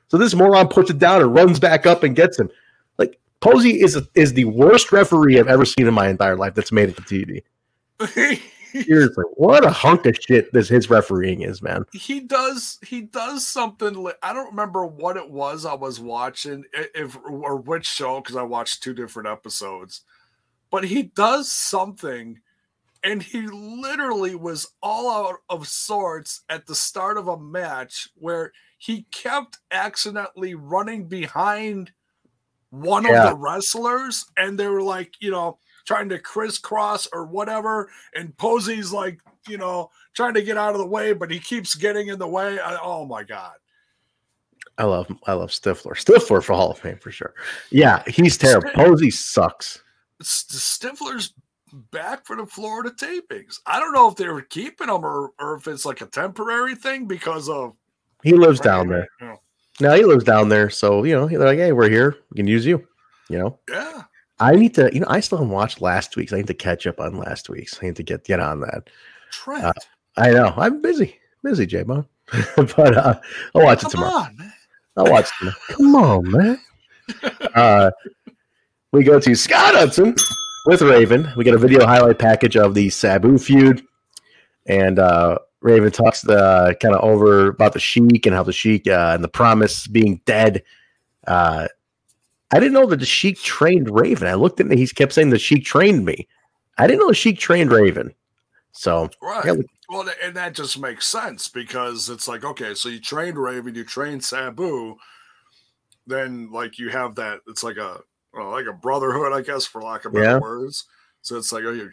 So this moron puts it down and runs back up and gets him. Like Posey is is the worst referee I've ever seen in my entire life that's made it to TV. Seriously, what a hunk of shit this his refereeing is, man. he does he does something li- i don't remember what it was i was watching if or which show because i watched two different episodes but he does something and he literally was all out of sorts at the start of a match where he kept accidentally running behind one Yeah. of the wrestlers and they were like you know trying to crisscross or whatever and posey's like you know trying to get out of the way, but he keeps getting in the way. I, oh my god! I love I love Stifler. Stifler for Hall of Fame for sure. Yeah, he's terrible. Posey sucks. Stifler's back for the Florida tapings. I don't know if they were keeping him or, or if it's like a temporary thing because of He lives down there. You know, No, he lives down there. So, you know, they're like, hey, we're here. We can use you. You know, Yeah, I need to, you know, I still haven't watched last week's. I need to catch up on last week's. I need to get get on that. Trent. Uh, I know. I'm busy. Busy, J Bone. but uh, I'll watch it tomorrow. on, man. I'll watch it tomorrow. Come on, man. Uh, we go to Scott Hudson with Raven. We get a video highlight package of the Sabu feud. And uh, Raven talks the kind of over about the Sheik and how the Sheik uh, and the promise being dead. Uh, I didn't know that the Sheik trained Raven. I looked at it, he kept saying the Sheik trained me. I didn't know the Sheik trained Raven. So Right. Yeah, well, and that just makes sense because it's like, okay, so you trained Raven, you trained Sabu, then like you have that. It's like a like a brotherhood, I guess, for lack of better Yeah. words. So it's like, oh, you,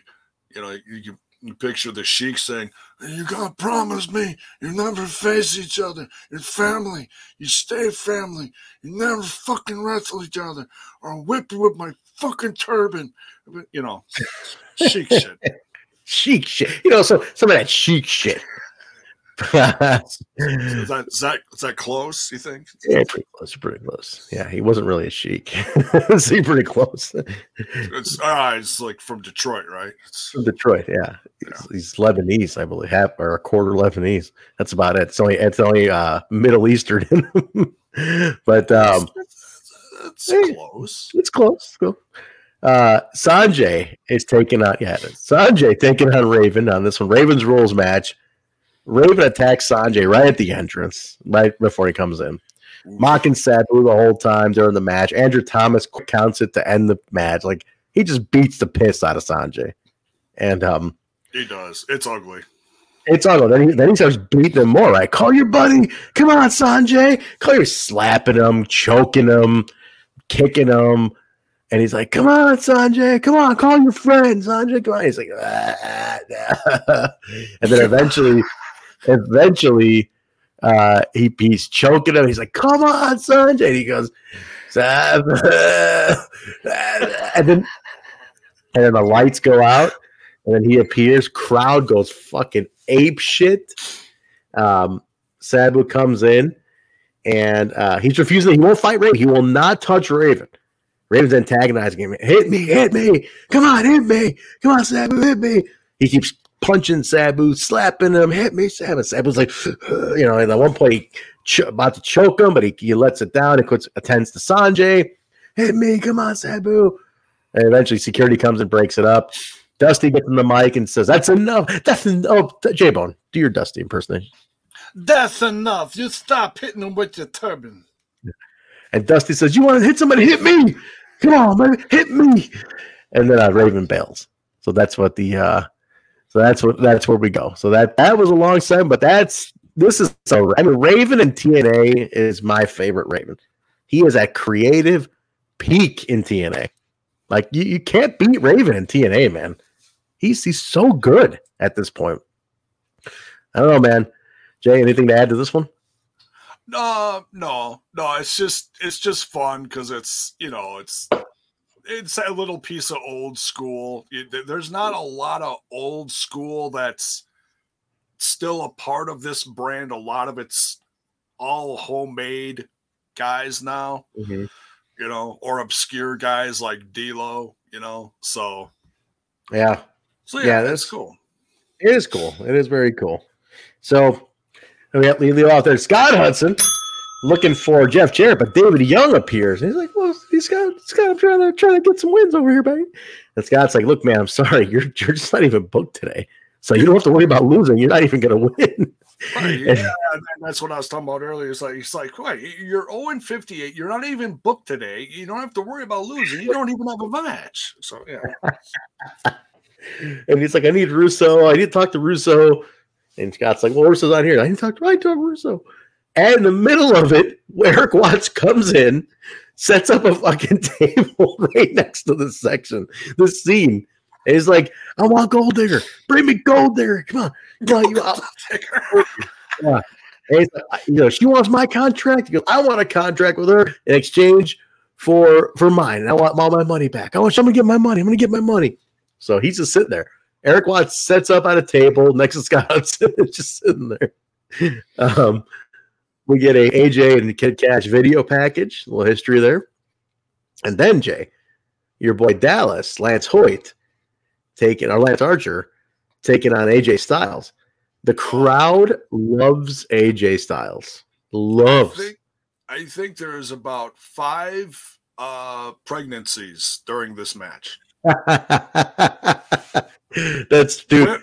you know, you, you, picture the sheik saying, "You gotta promise me you never face each other. You're family. You stay family. You never fucking wrestle each other, or I'll whip you with my fucking turban." You know, sheik shit. chic shit. You know, so some of that chic shit. Yeah, Is that is that is that close? You think? Yeah, pretty close. Pretty close. Yeah, he wasn't really a chic. See, pretty close. It's uh, it's like from Detroit, right? It's, From Detroit. Yeah, he's, he's Lebanese, I believe, half or a quarter Lebanese. That's about it. It's only it's only uh, Middle Eastern. but um, It's Hey. close. it's close. Cool. Uh, Sonjay is taking on yeah, Sonjay taking on Raven on this one. Raven's rules match. Raven attacks Sonjay right at the entrance, right before he comes in. Mocking Sabu the whole time during the match. Andrew Thomas counts it to end the match. Like he just beats the piss out of Sonjay. And um He does. It's ugly. it's ugly. Then he, then he starts beating him more, right? Call your buddy. Come on, Sonjay. Call your slapping him, choking him, kicking him. And he's like, come on, Sonjay. Come on, call your friend, Sonjay. Come on. He's like, "Ah, ah." and then eventually, eventually, uh, he, he's choking him. He's like, come on, Sonjay. And he goes, "Sam." and then, and then the lights go out and then he appears. Crowd goes fucking ape shit. Um, Sabu comes in, and uh, he's refusing. He won't fight Raven. He will not touch Raven. Raven's antagonizing him. Hit me, hit me. Come on, hit me. Come on, Sabu, hit me. He keeps punching Sabu, slapping him. Hit me, Sabu. Sabu's like, you know, and at one point he ch- about to choke him, but he, he lets it down. He quits, attends to Sonjay. Hit me, come on, Sabu. And eventually security comes and breaks it up. Dusty gets in the mic and says, That's enough. That's enough. Oh, J Bone, do your Dusty impersonation. That's enough. You stop hitting him with your turban. And Dusty says, You want to hit somebody? Hit me. Come on, man. Hit me. And then uh, Raven bails. So that's what the uh so that's what that's where we go. So that that was a long segment, but that's this is so I mean Raven and TNA is my favorite Raven. He is at creative peak in TNA. Like you, you can't beat Raven in TNA, man. He's he's so good at this point. I don't know, man. Jay, anything to add to this one? No, no, no. It's just it's just fun because it's you know it's it's a little piece of old school. There's not a lot of old school that's still a part of this brand. A lot of it's all homemade guys now, mm-hmm. you know, or obscure guys like D'Lo, you know. So Yeah. so Yeah, yeah, that's- that's cool. It is cool. It is very cool. So we have leave out there. Scott Hudson looking for Jeff Jarrett, but David Young appears. And he's like, "Well, he's got Scott. I'm trying to trying to get some wins over here, baby." And Scott's like, "Look, man, I'm sorry. You're you're just not even booked today, so you don't have to worry about losing. You're not even going to win." Right, yeah, and that's what I was talking about earlier. It's like it's like, wait, you're 0 and 58. You're not even booked today. You don't have to worry about losing. You don't even have a match. So yeah, and he's like, "I need Russo. I need to talk to Russo." And Scott's like, "Well, Russo's not here. I need to talk to, I talk to Russo." And in the middle of it, Erik Watts comes in, sets up a fucking table right next to the section, the scene. And he's like, "I want Gold Digger. Bring me Gold Digger. Come on, come on, you out." He's like, you know, she wants my contract. Goes, I want a contract with her in exchange for for mine. And I want all my money back. I want I'm gonna get my money. I'm gonna get my money. So he's just sitting there. Erik Watts sets up at a table next to Scott Hudson, just sitting there. Um, we get a AJ and Kid Kash video package, a little history there. And then Jay, your boy Dallas, Lance Hoyt, taking or Lance Archer, taking on AJ Styles. The crowd loves AJ Styles. I Loves. think I think there's about five uh pregnancies during this match. That's dude.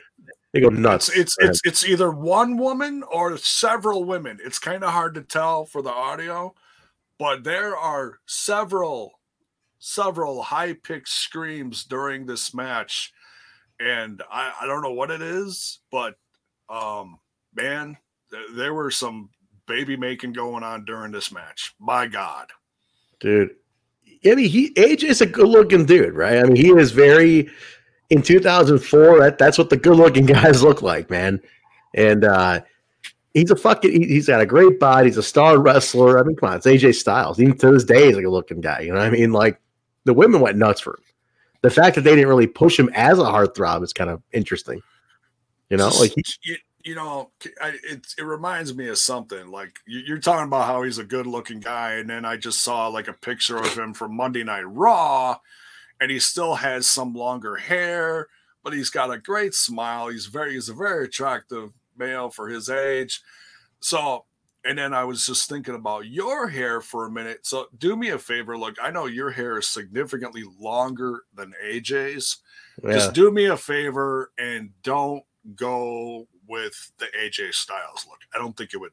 They go nuts. It's it's it's, it's either one woman or several women. It's kind of hard to tell for the audio, but there are several several high pitched screams during this match, and I, I don't know what it is, but um, man, th- there were some baby making going on during this match. My God, dude. I mean, he AJ's a good looking dude, right? I mean, he is very in 2004. That that's what the good looking guys look like, man. And uh he's a fucking. He, he's got a great body. He's a star wrestler. I mean, come on, it's AJ Styles. Even to this day, he's a good looking guy. You know what I mean? Like the women went nuts for him. The fact that they didn't really push him as a heartthrob is kind of interesting. You know, like he, you, you know, I, it it reminds me of something. Like you're talking about how he's a good looking guy, and then I just saw like a picture of him from Monday Night Raw, and he still has some longer hair, but he's got a great smile. He's very he's a very attractive male for his age. So and then I was just thinking about your hair for a minute. So do me a favor. Look, I know your hair is significantly longer than AJ's. Yeah. Just do me a favor and don't go with the AJ Styles look. I don't think it would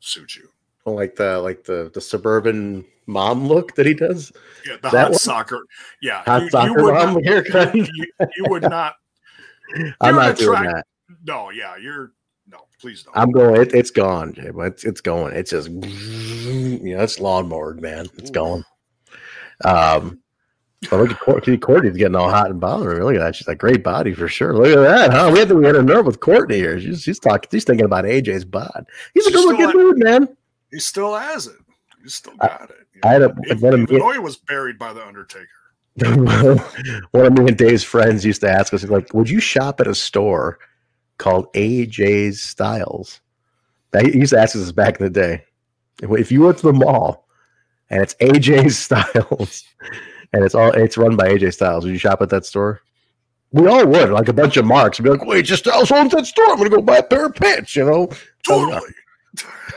suit you. Like the like the the suburban mom look that he does. Yeah, the That hot one? soccer. Yeah, Hot you, you soccer would mom not, haircut. you, you would not. I'm not doing that. No, yeah, you're no. Please don't. I'm going. It, it's gone. But it's, it's going. It's just you know, it's lawnmower, man. It's going. Um, but look at Courtney. Courtney's getting all hot and bothered. Look at that. She's a great body for sure. Look at that, huh? We had to we had a nerve with Courtney here. She's, she's talking. She's thinking about AJ's bod. He's a good looking dude, man. He still has it. He still got it. you I had a one of was buried by the Undertaker. one of me and Dave's friends used to ask us like, "Would you shop at a store called AJ's Styles?" That he used to ask us back in the day. If you went to the mall and it's AJ's Styles and it's all it's run by AJ Styles, would you shop at that store? We all would, like a bunch of marks. We'd be like, "Wait, just Styles owns that store. I'm gonna go buy a pair of pants." You know, Totally.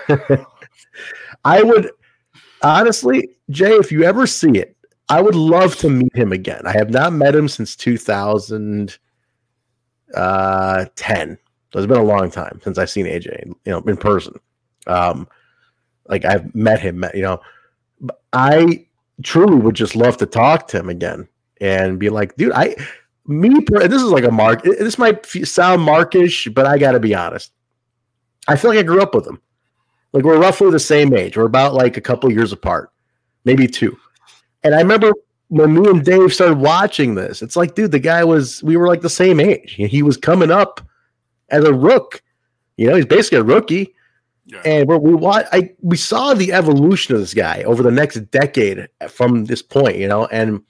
I would honestly, Jay, if you ever see it, I would love to meet him again. I have not met him since 2010. So it's been a long time since I've seen AJ, you know, in person. Um, like I've met him, you know. I truly would just love to talk to him again and be like, dude, I, me, this is like a mark. This might sound markish, but I got to be honest. I feel like I grew up with him. Like we're roughly the same age. We're about like a couple years apart, maybe two. And I remember when me and Dave started watching this, it's like, dude, the guy was, we were like the same age. He was coming up as a rook. You know, he's basically a rookie. Yeah. And we're, we wa- I, we saw the evolution of this guy over the next decade from this point, you know, and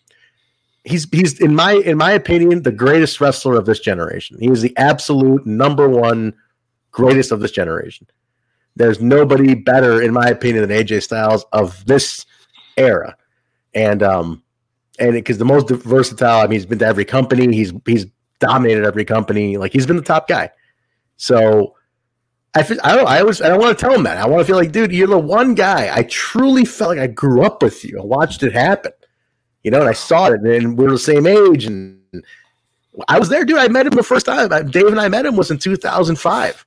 he's he's in my in my opinion the greatest wrestler of this generation. He is the absolute number one greatest of this generation. There's nobody better, in my opinion, than AJ Styles of this era, and um, and because the most versatile. I mean, he's been to every company. He's he's dominated every company. Like he's been the top guy. So I feel, I don't I always I don't want to tell him that. I want to feel like, dude, you're the one guy. I truly felt like I grew up with you. I watched it happen. You know, and I saw it, and we are the same age, and I was there, dude. I met him the first time. Dave and I met him was in 2005.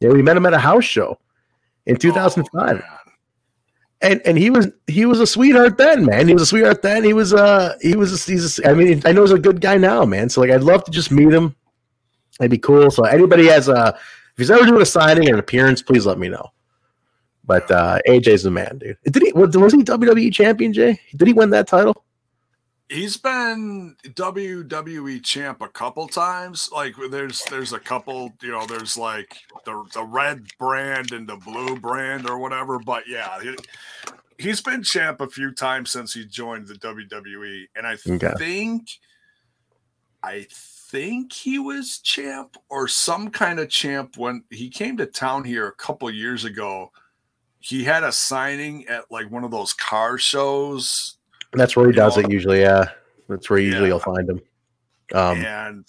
Yeah, we met him at a house show in 2005 Oh, and and he was he was a sweetheart then, man. He was a sweetheart then. He was uh he was a, he's a, I mean I know he's a good guy now, man. So like I'd love to just meet him. That'd be cool. So anybody has a if he's ever doing a signing or an appearance, please let me know. But uh AJ's the man, dude. Did he was was he WWE champion, Jay? Did he win that title? He's been WWE champ a couple times. Like there's there's a couple, you know, there's like the the red brand and the blue brand or whatever. But yeah, he, he's been champ a few times since he joined the WWE, and I Okay. think I think he was champ or some kind of champ when he came to town here a couple years ago. He had a signing at like one of those car shows That's where he does know, it usually, yeah. That's where usually Yeah. you'll find him. Um and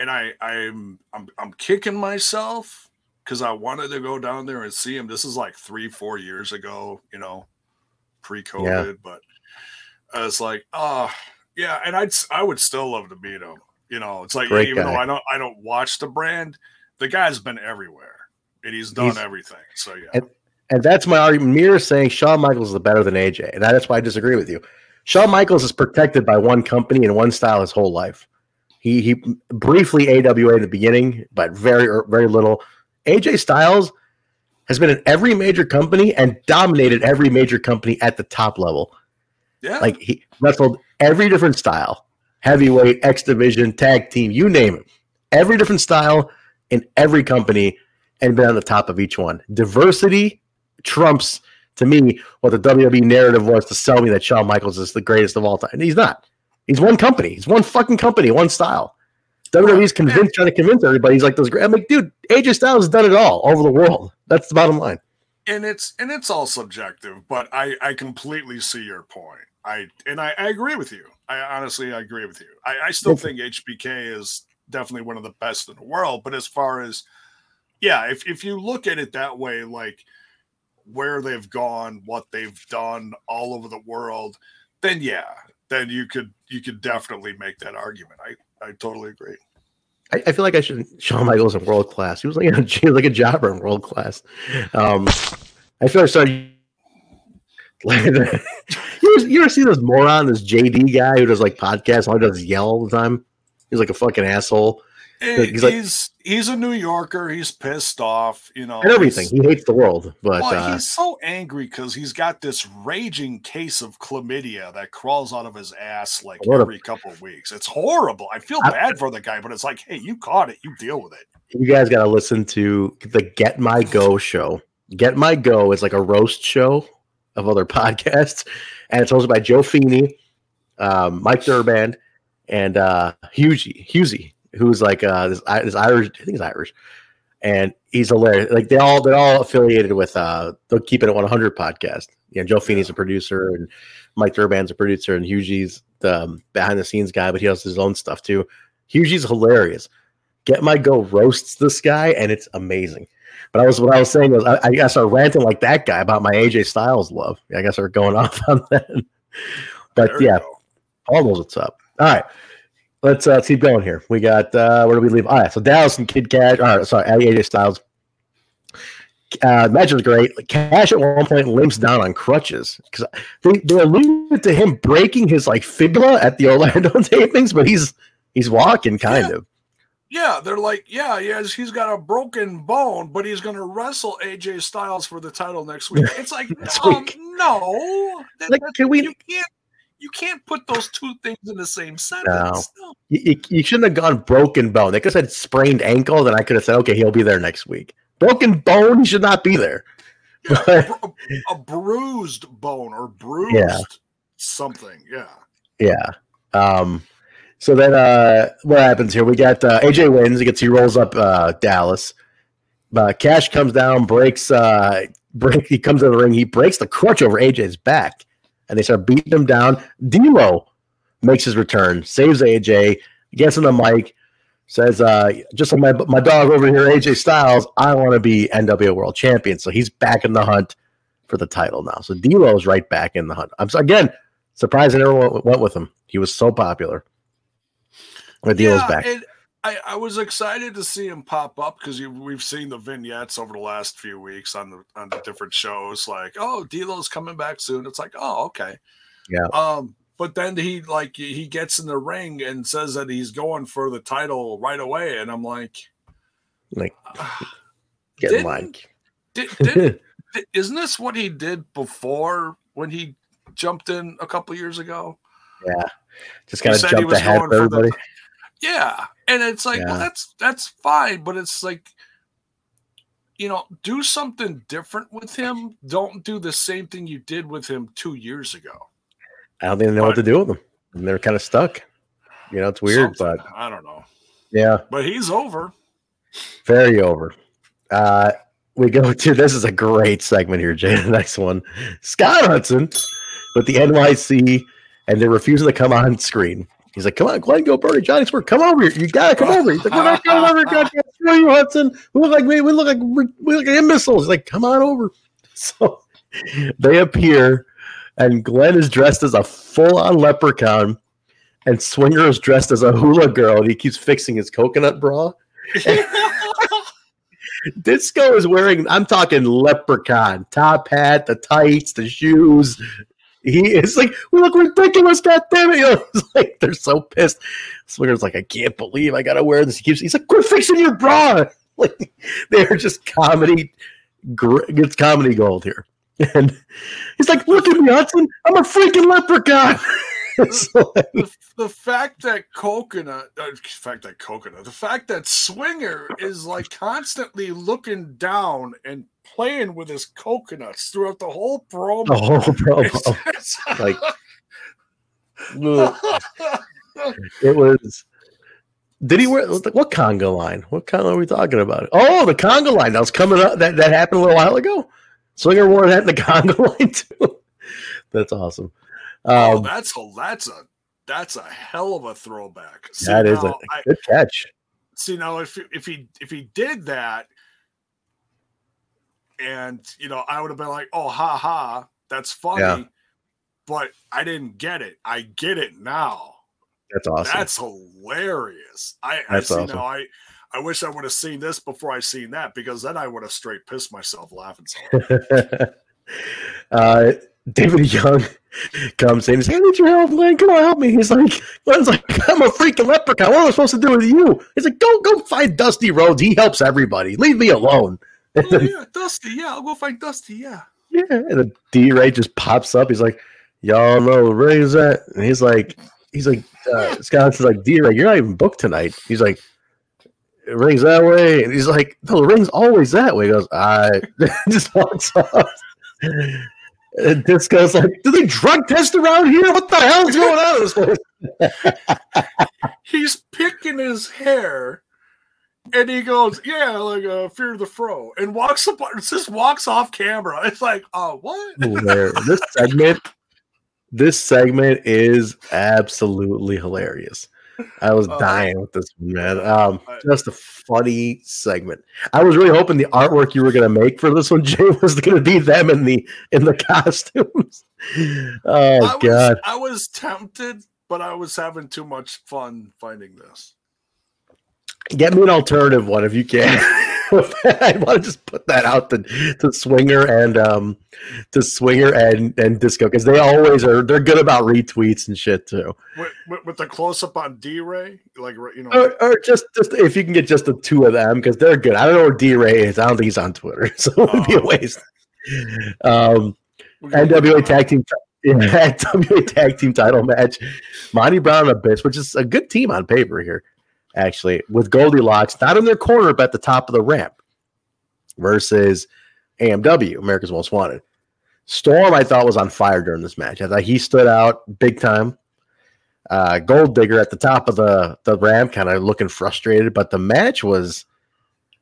and I I'm I'm I'm kicking myself because I wanted to go down there and see him. This is like three four years ago, you know, pre-COVID, but I was like, oh yeah, and I'd I would still love to meet him. You know, it's like Great even guy. though I don't I don't watch the brand, the guy's been everywhere and he's done He's- everything. So yeah, And- And that's my argument. Mir saying Shawn Michaels is better than AJ, and that's why I disagree with you. Shawn Michaels is protected by one company and one style his whole life. He he briefly AWA in the beginning, but very er, very little. AJ Styles has been in every major company and dominated every major company at the top level. yeah, Like he wrestled every different style, heavyweight, X division, tag team, you name it. Every different style in every company and been on the top of each one. Diversity trumps to me what the WWE narrative was to sell me that Shawn Michaels is the greatest of all time. And he's not. He's one company. He's one fucking company, one style. WWE's convinced, trying to convince everybody. He's like those great. I'm like, dude, AJ Styles has done it all over the world. That's the bottom line. and it's and it's all subjective but i i completely see your point i and i, I agree with you i honestly i agree with you i, I still Okay. think hbk is definitely one of the best in the world but as far as yeah, if if you look at it that way, like where they've gone, what they've done all over the world, then yeah, then you could you could definitely make that argument. I I totally agree. I, I feel like I should Shawn Michaels in world class. He was like a, he was like a jobber in world class. Um, I feel like I started. you, ever, you ever see this moron, this JD guy who does like podcasts, all he does is yell all the time? He's like a fucking asshole. He's he's, like, he's, he's a New Yorker. He's pissed off, you know, and everything. He hates the world, but well, uh, he's so angry because he's got this raging case of chlamydia that crawls out of his ass like every a, couple of weeks. It's horrible. I feel I, bad for the guy, but it's like, hey, you caught it. You deal with it. You guys got to listen to the Get My Go show. Get My Go is like a roast show of other podcasts, and it's hosted by Joe Feeney, um, Mike Durband, and uh, Hughesy. Hughesy who's like uh, this, this Irish, I think he's Irish, and he's hilarious. Like they all they're all affiliated with uh, the Keep It at 100 podcast. You know, Joe Feeney's a producer, and Mike Durband's a producer, and Hughie's the um, behind the scenes guy, but he does his own stuff too. Hughie's hilarious. Get my go roasts this guy, and it's amazing. But I was what I was saying was I, I guess I'm ranting like that guy about my AJ Styles love. I guess we're going off on that. But yeah, all knows what's up. All right let's uh, keep going here. We got uh, where do we leave? All right, so Dallas and Kid Kash. All right, sorry, AJ Styles. Uh, match was great. Kash at one point limps down on crutches because they, they alluded to him breaking his like fibula at the Orlando tapings, but he's he's walking kind yeah. of. Yeah, they're like, yeah, yes, he's got a broken bone, but he's going to wrestle AJ Styles for the title next week. It's like, um, no, that, like, can we? You can't you can't put those two things in the same sentence. No. no. You, you, shouldn't have gone broken bone. They could have said sprained ankle, then I could have said, okay, he'll be there next week. Broken bone, should not be there. Yeah, a, a, bruised bone or bruised yeah. something. Yeah. Yeah. Um, so then uh, what happens here? We got uh, AJ wins. He gets he rolls up uh, Dallas. Uh, Kash comes down, breaks uh, break. He comes in the ring. He breaks the crutch over AJ's back and they start beating him down. D'Lo makes his return, saves AJ, gets on the mic, says, uh, just like my, my dog over here, AJ Styles, I want to be NWA World Champion. So he's back in the hunt for the title now. So D'Lo is right back in the hunt. I'm again surprised everyone went with him. He was so popular. But D'Lo's yeah, back. It, I, I was excited to see him pop up because we've seen the vignettes over the last few weeks on the on the different shows. Like, oh, D'Lo's coming back soon. It's like, oh, okay, yeah. Um, but then he like he gets in the ring and says that he's going for the title right away, and I'm like, like, get like, did, did, did, isn't this what he did before when he jumped in a couple years ago? Yeah, just kind of jumped ahead everybody. The, yeah, and it's like, yeah. well, that's that's fine, but it's like, you know, do something different with him. Don't do the same thing you did with him two years ago. I don't even know but, what to do with them. And they're kind of stuck. You know, it's weird, but I don't know. Yeah, but he's over. Very over. Uh, we go to this is a great segment here, Jay. The next one, Scott Hudson with the NYC, and they're refusing to come on screen. He's like, come on, Glenn, go Bernie, Johnny Swerve, come over here. You gotta come over. He's like, we're not coming over. God, screw you, Hudson. We look like we, we look like we look like imbeciles. He's like, come on over. So they appear, and Glenn is dressed as a full-on leprechaun, and Swinger is dressed as a hula girl, and he keeps fixing his coconut bra. Disco is wearing, I'm talking leprechaun, top hat, the tights, the shoes, he is like, we look ridiculous, god damn it. You know, like they're so pissed. Swinger's like, I can't believe I gotta wear this. He keeps he's like, quit fixing your bra. Like they're just comedy it's comedy gold here. And he's like, look at me, Hudson. I'm a freaking leprechaun. the, the, fact that coconut, uh, the fact that coconut, the fact that Swinger is like constantly looking down and playing with his coconuts throughout the whole promo. The whole promo, like it was. Did he wear what conga line? What conga are we talking about? Oh, the conga line that was coming up. That that happened a little while ago. Swinger wore that in the conga line too. That's awesome. Oh, um, oh, that's a that's a that's a hell of a throwback. See, that is now, a good catch. See now, if if he if he did that, and you know, I would have been like, "Oh, ha ha, that's funny," Yeah. but I didn't get it. I get it now. That's awesome. That's hilarious. I, That's I see awesome. now. I I wish I would have seen this before I seen that because then I would have straight pissed myself laughing. So uh, David Young comes in. He's like, I need your help, Glenn. Come on, help me. He's like, Glenn's like, I'm a freaking leprechaun. What am I supposed to do with you? He's like, go, go find Dusty Rhodes. He helps everybody. Leave me alone. Oh then, yeah, Dusty. Yeah, I'll go find Dusty. Yeah. yeah, and then D Ray just pops up. He's like, y'all know where Ray is at? And he's like, he's like, uh, Scott's like, D Ray, you're not even booked tonight. He's like, it rings that way. And he's like, no, the ring's always that way. He goes, I just walks off. And Disco's like, do they drug test around here? What the hell's going on in this place? He's picking his hair. And he goes, yeah, like uh, fear of the fro, and walks up, just walks off camera. It's like, oh, what? This segment, this segment is absolutely hilarious. I was Oh. dying with this one, man. Um, just a funny segment. I was really hoping the artwork you were going to make for this one, Jay, was going to be them in the in the costumes. Oh I was, God! I was tempted, but I was having too much fun finding this. Get me an alternative one if you can. I want to just put that out to, to Swinger and um to Swinger and and Disco because they always are. They're good about retweets and shit too. With, with, with the close up on D Ray, like you know, Or, or just just if you can get just the two of them because they're good. I don't know where D Ray is. I don't think he's on Twitter, so it would be a Oh. waste. Um, we're gonna get NWA tag team. Yeah, NWA tag team title match. Monty Brown and Abyss, which is a good team on paper here, actually, with Goldilocks not in their corner but at the top of the ramp versus AMW, America's Most Wanted. Storm, I thought was on fire during this match. I thought he stood out big time. Uh, Gold Digger at the top of the the ramp, kind of looking frustrated, but the match was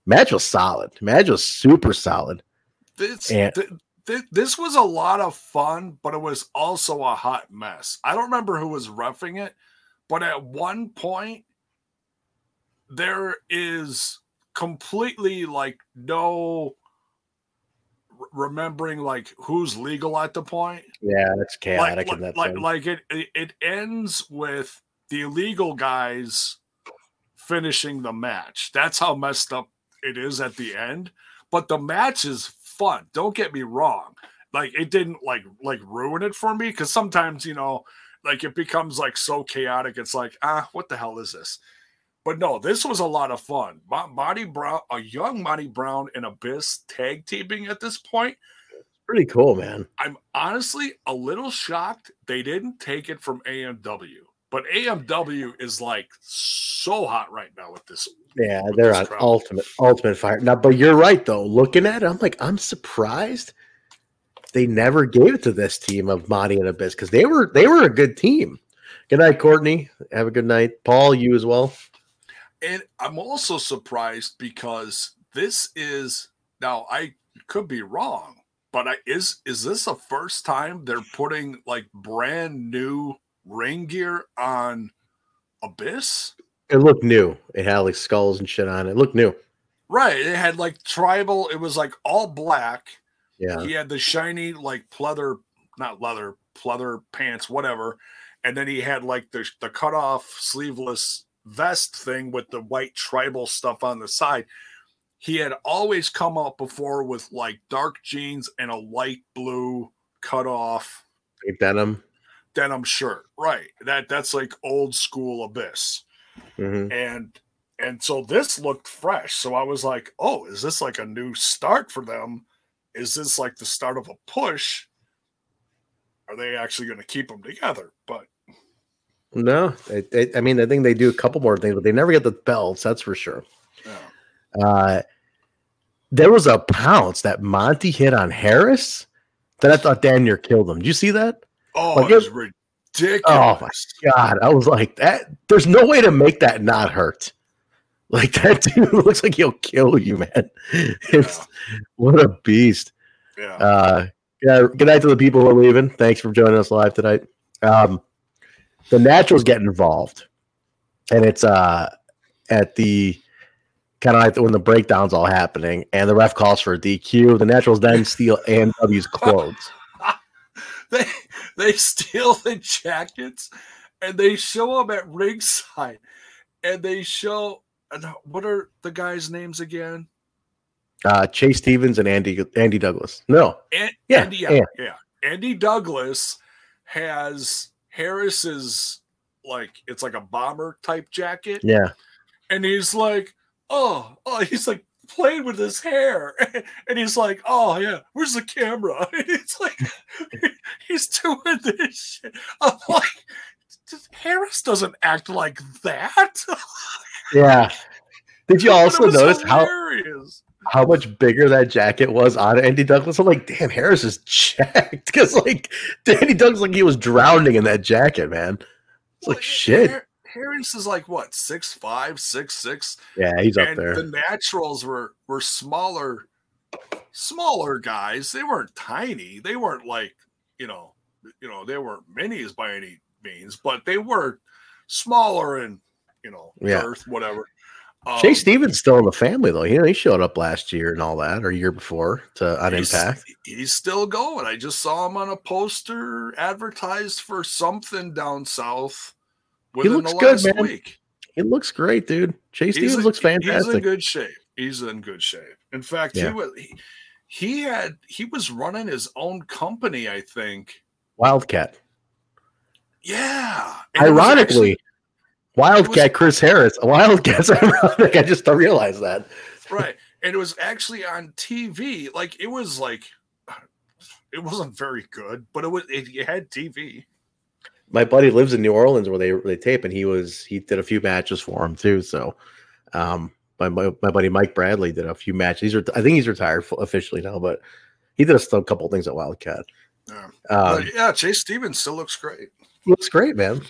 match was solid. Match was super solid. This, And- th- th- this was a lot of fun, but it was also a hot mess. I don't remember who was roughing it, but at one point, there is completely like no remembering like who's legal at the point. Yeah, that's chaotic like, that like, like it, it, it ends with the illegal guys finishing the match. That's how messed up it is at the end. But the match is fun. Don't get me wrong. Like it didn't like like ruin it for me because sometimes you know like it becomes like so chaotic. It's like ah, what the hell is this? But no, this was a lot of fun. Monty Brown, a young Monty Brown and Abyss tag teaming at this point. Pretty cool, man. I'm honestly a little shocked they didn't take it from AMW. But AMW is like so hot right now with this. Yeah, with they're this on crowd. ultimate ultimate fire. Now, but you're right though. Looking at it, I'm like, I'm surprised they never gave it to this team of Monty and Abyss because they were they were a good team. Good night, Courtney. Have a good night, Paul. You as well. And I'm also surprised because this is now I could be wrong, but I is is this the first time they're putting like brand new ring gear on Abyss? It looked new. It had like skulls and shit on it. It looked new. Right. It had like tribal, it was like all black. Yeah, He had the shiny like pleather, not leather, pleather pants, whatever. And then he had like the the cut off sleeveless vest thing with the white tribal stuff on the side. He had always come out before with like dark jeans and a light blue cut off Like denim. denim shirt. Right. That that's like old school abyss. hmm And and so this looked fresh. So I was like, oh, is this like a new start for them? Is this like the start of a push? Are they actually going to keep them together? But No, I mean, I think they do a couple more things, but they never get the belts. That's for sure. yeah. Uh, there was a pounce that Monty hit on Harris that I thought Dan near killed him. Did you see that? oh, Like it was ridiculous. Oh, my God, I was like that. There's no way to make that not hurt. Like that dude looks like he'll kill you, man. It's what a beast. yeah. Uh, yeah, good night to the people who are leaving. Thanks for joining us live tonight. Um, the Naturals get involved, and it's uh at the kind of like when the breakdown's all happening, and the ref calls for a DQ. The Naturals then steal AMW's clothes. they they steal the jackets and they show them at ringside, and they show and what are the guys' names again? Uh, Chase Stevens and Andy Andy Douglas. No, An- Yeah, Andy, yeah, yeah. yeah. Andy Douglas has Harris's like it's like a bomber type jacket, yeah, and he's like, oh, oh, he's like playing with his hair, and he's like, oh yeah, where's the camera? And it's like he's doing this shit. I'm like, Harris doesn't act like that. yeah. Did you also notice how hilarious. how much bigger that jacket was on Andy Douglas? I'm like, damn, Harris is jacked because like Andy Douglas like he was drowning in that jacket, man. It's like Well, shit. Har- Harris is like what six five, six six, Yeah, he's up there. the Naturals were were smaller, smaller guys. They weren't tiny. They weren't like you know, you know, they weren't minis by any means, but they were smaller and you know, Yeah. girth, whatever. Um, Chase Stevens still in the family though. Know, he showed up last year and all that, or year before to on he's, Impact. He's still going. I just saw him on a poster advertised for something down south. He looks good, man. week. He looks great, dude. Chase Stevens in- looks fantastic. He's in good shape. He's in good shape. In fact, he was he, he had he was running his own company, I think. Wildcat. Yeah. And Ironically, actually- Wildcat Chris Harris. Wildcat's ironic. I just realized that. right. And it was actually on TV. Like it was like it wasn't very good, but it was it, had TV. My buddy lives in New Orleans where they they tape, and he was he did a few matches for him too. So, um, my my, my buddy Mike Bradley did a few matches. He's ret- I think he's retired officially now, but he did a still couple things at Wildcat. Yeah. Um, yeah, Chase Stevens still looks great. looks great, man.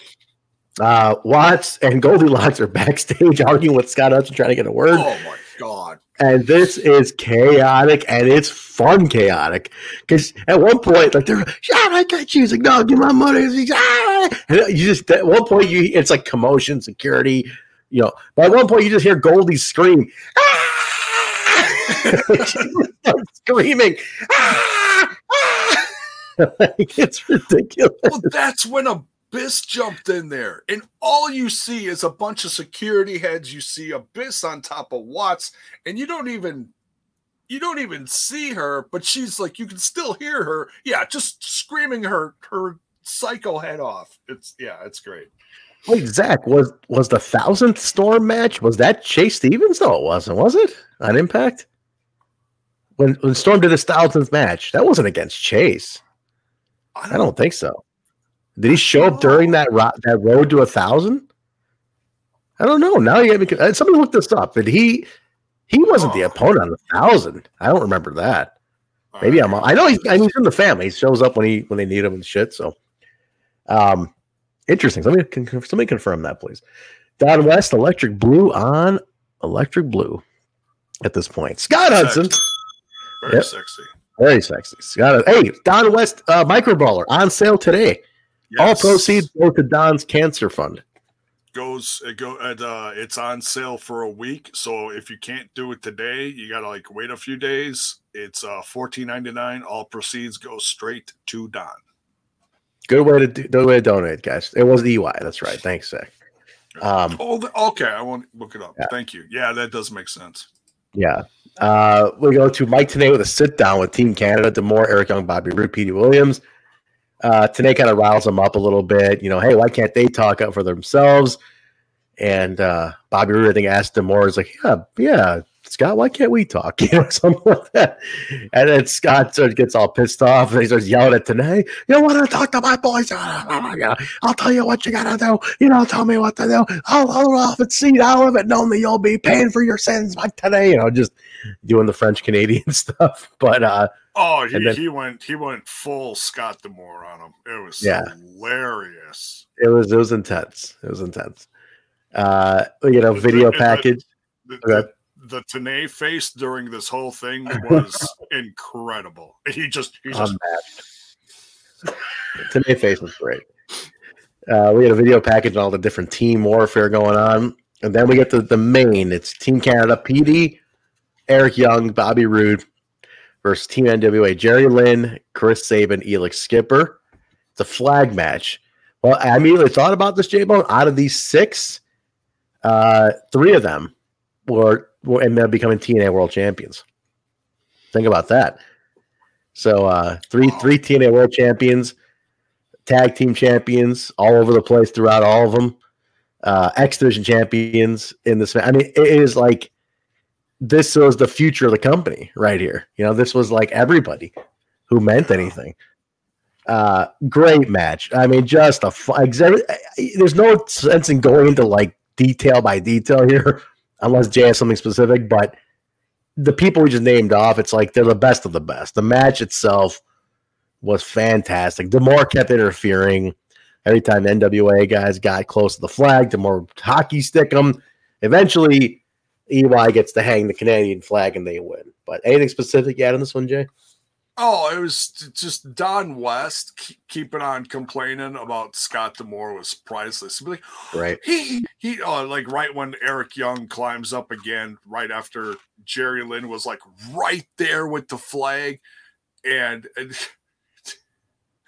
Uh, Watts and Goldilocks are backstage arguing with Scott Hudson trying to get a word. Oh my god. and this is chaotic and it's fun chaotic because at one point like they're shot I got you he's like no give my money He's, "Ah!" and you just at one point you it's like commotion security you know but at one point you just hear Goldie scream "Ah!" Screaming "Ah! Ah!" like it's ridiculous Well, that's when Abyss jumped in there, and all you see is a bunch of security heads. You see Abyss on top of Watts, and you don't even you don't even see her, but she's like you can still hear her. Yeah, just screaming her her psycho head off. It's yeah, it's great. Wait, Zach, was was the thousandth storm match? Was that Chase Stevens? No, it wasn't. Was it on Impact? When when Storm did his thousandth match, that wasn't against Chase. I don't think so. Did he show up during that ro- that road to a thousand? I don't know. Now you got me. uh, Somebody look this up. Did he? He wasn't the Oh. opponent on the thousand. I don't remember that. Maybe I'm. I know he's. I mean, he's in the family. He shows up when he when they need him and shit. So, um, interesting. Somebody can somebody confirm that, please. Don West, Electric Blue on Electric Blue. At this point, Scott Hudson, very Yep. sexy. very sexy. Scott, hey, Don West, uh, microballer on sale today. All proceeds go to Don's cancer fund. goes it go at uh it's on sale for a week so if you can't do it today you gotta like wait a few days it's uh 14.99 all proceeds go straight to don Good way to do, good way to donate, guys. It was EY. That's right. Thanks, Zach. Um, oh the, okay i won't look it up Yeah. thank you yeah that does make sense Yeah. Uh, we go to Mike Tenay with a sit down with Team Canada, D'Amore, Eric Young, Bobby Roode, Petey Williams. Uh, kind of riles them up a little bit. You know, hey, why can't they talk up for themselves? And uh, Bobby Roode, I think, asked D'Amore, is like, yeah, yeah, Scott, why can't we talk? You know, something like that. And then Scott sort of gets all pissed off and he starts yelling at Tenay, you want to talk to my boys? I'll tell you what you got to do. You don't tell me what to do. I'll hold off and. I'll live it knowing that you'll be paying for your sins like today. You know, just doing the French Canadian stuff. But uh, oh he, then- he went he went full scott D'Amore on him it was Yeah. hilarious it was it was intense. It was intense. Uh, you know, The- video the- package. the, Okay. the, the Tenay face during this whole thing was incredible he just he just. Tenay face was great. Uh, we had a video package and all the different team warfare going on. And then we get to the main. It's Team Canada, Petey, Eric Young, Bobby Roode versus Team NWA, Jerry Lynn, Chris Sabin, Elix Skipper. It's a flag match. Well, I immediately thought about this, J Bone. Out of these six, uh, three of them were, were ended up becoming TNA World Champions. Think about that. So uh, three three TNA World Champions, tag team champions all over the place throughout all of them. Uh, X Division champions in this. I mean, it is like this was the future of the company right here. You know, this was like everybody who meant anything. Uh, great match. I mean, just a fun, there's no sense in going into like detail by detail here, unless Jay has something specific. But the people we just named off, it's like they're the best of the best. The match itself was fantastic. D'Amore kept interfering. Every time the NWA guys got close to the flag, D'Amore hockey stick them. Eventually, EY gets to hang the Canadian flag and they win. But anything specific yet on this one, Jay? Oh, it was just Don West keeping on complaining about Scott D'Amore was priceless. Like, right. He he uh, like right when Eric Young climbs up again, right after Jerry Lynn was like right there with the flag, and, and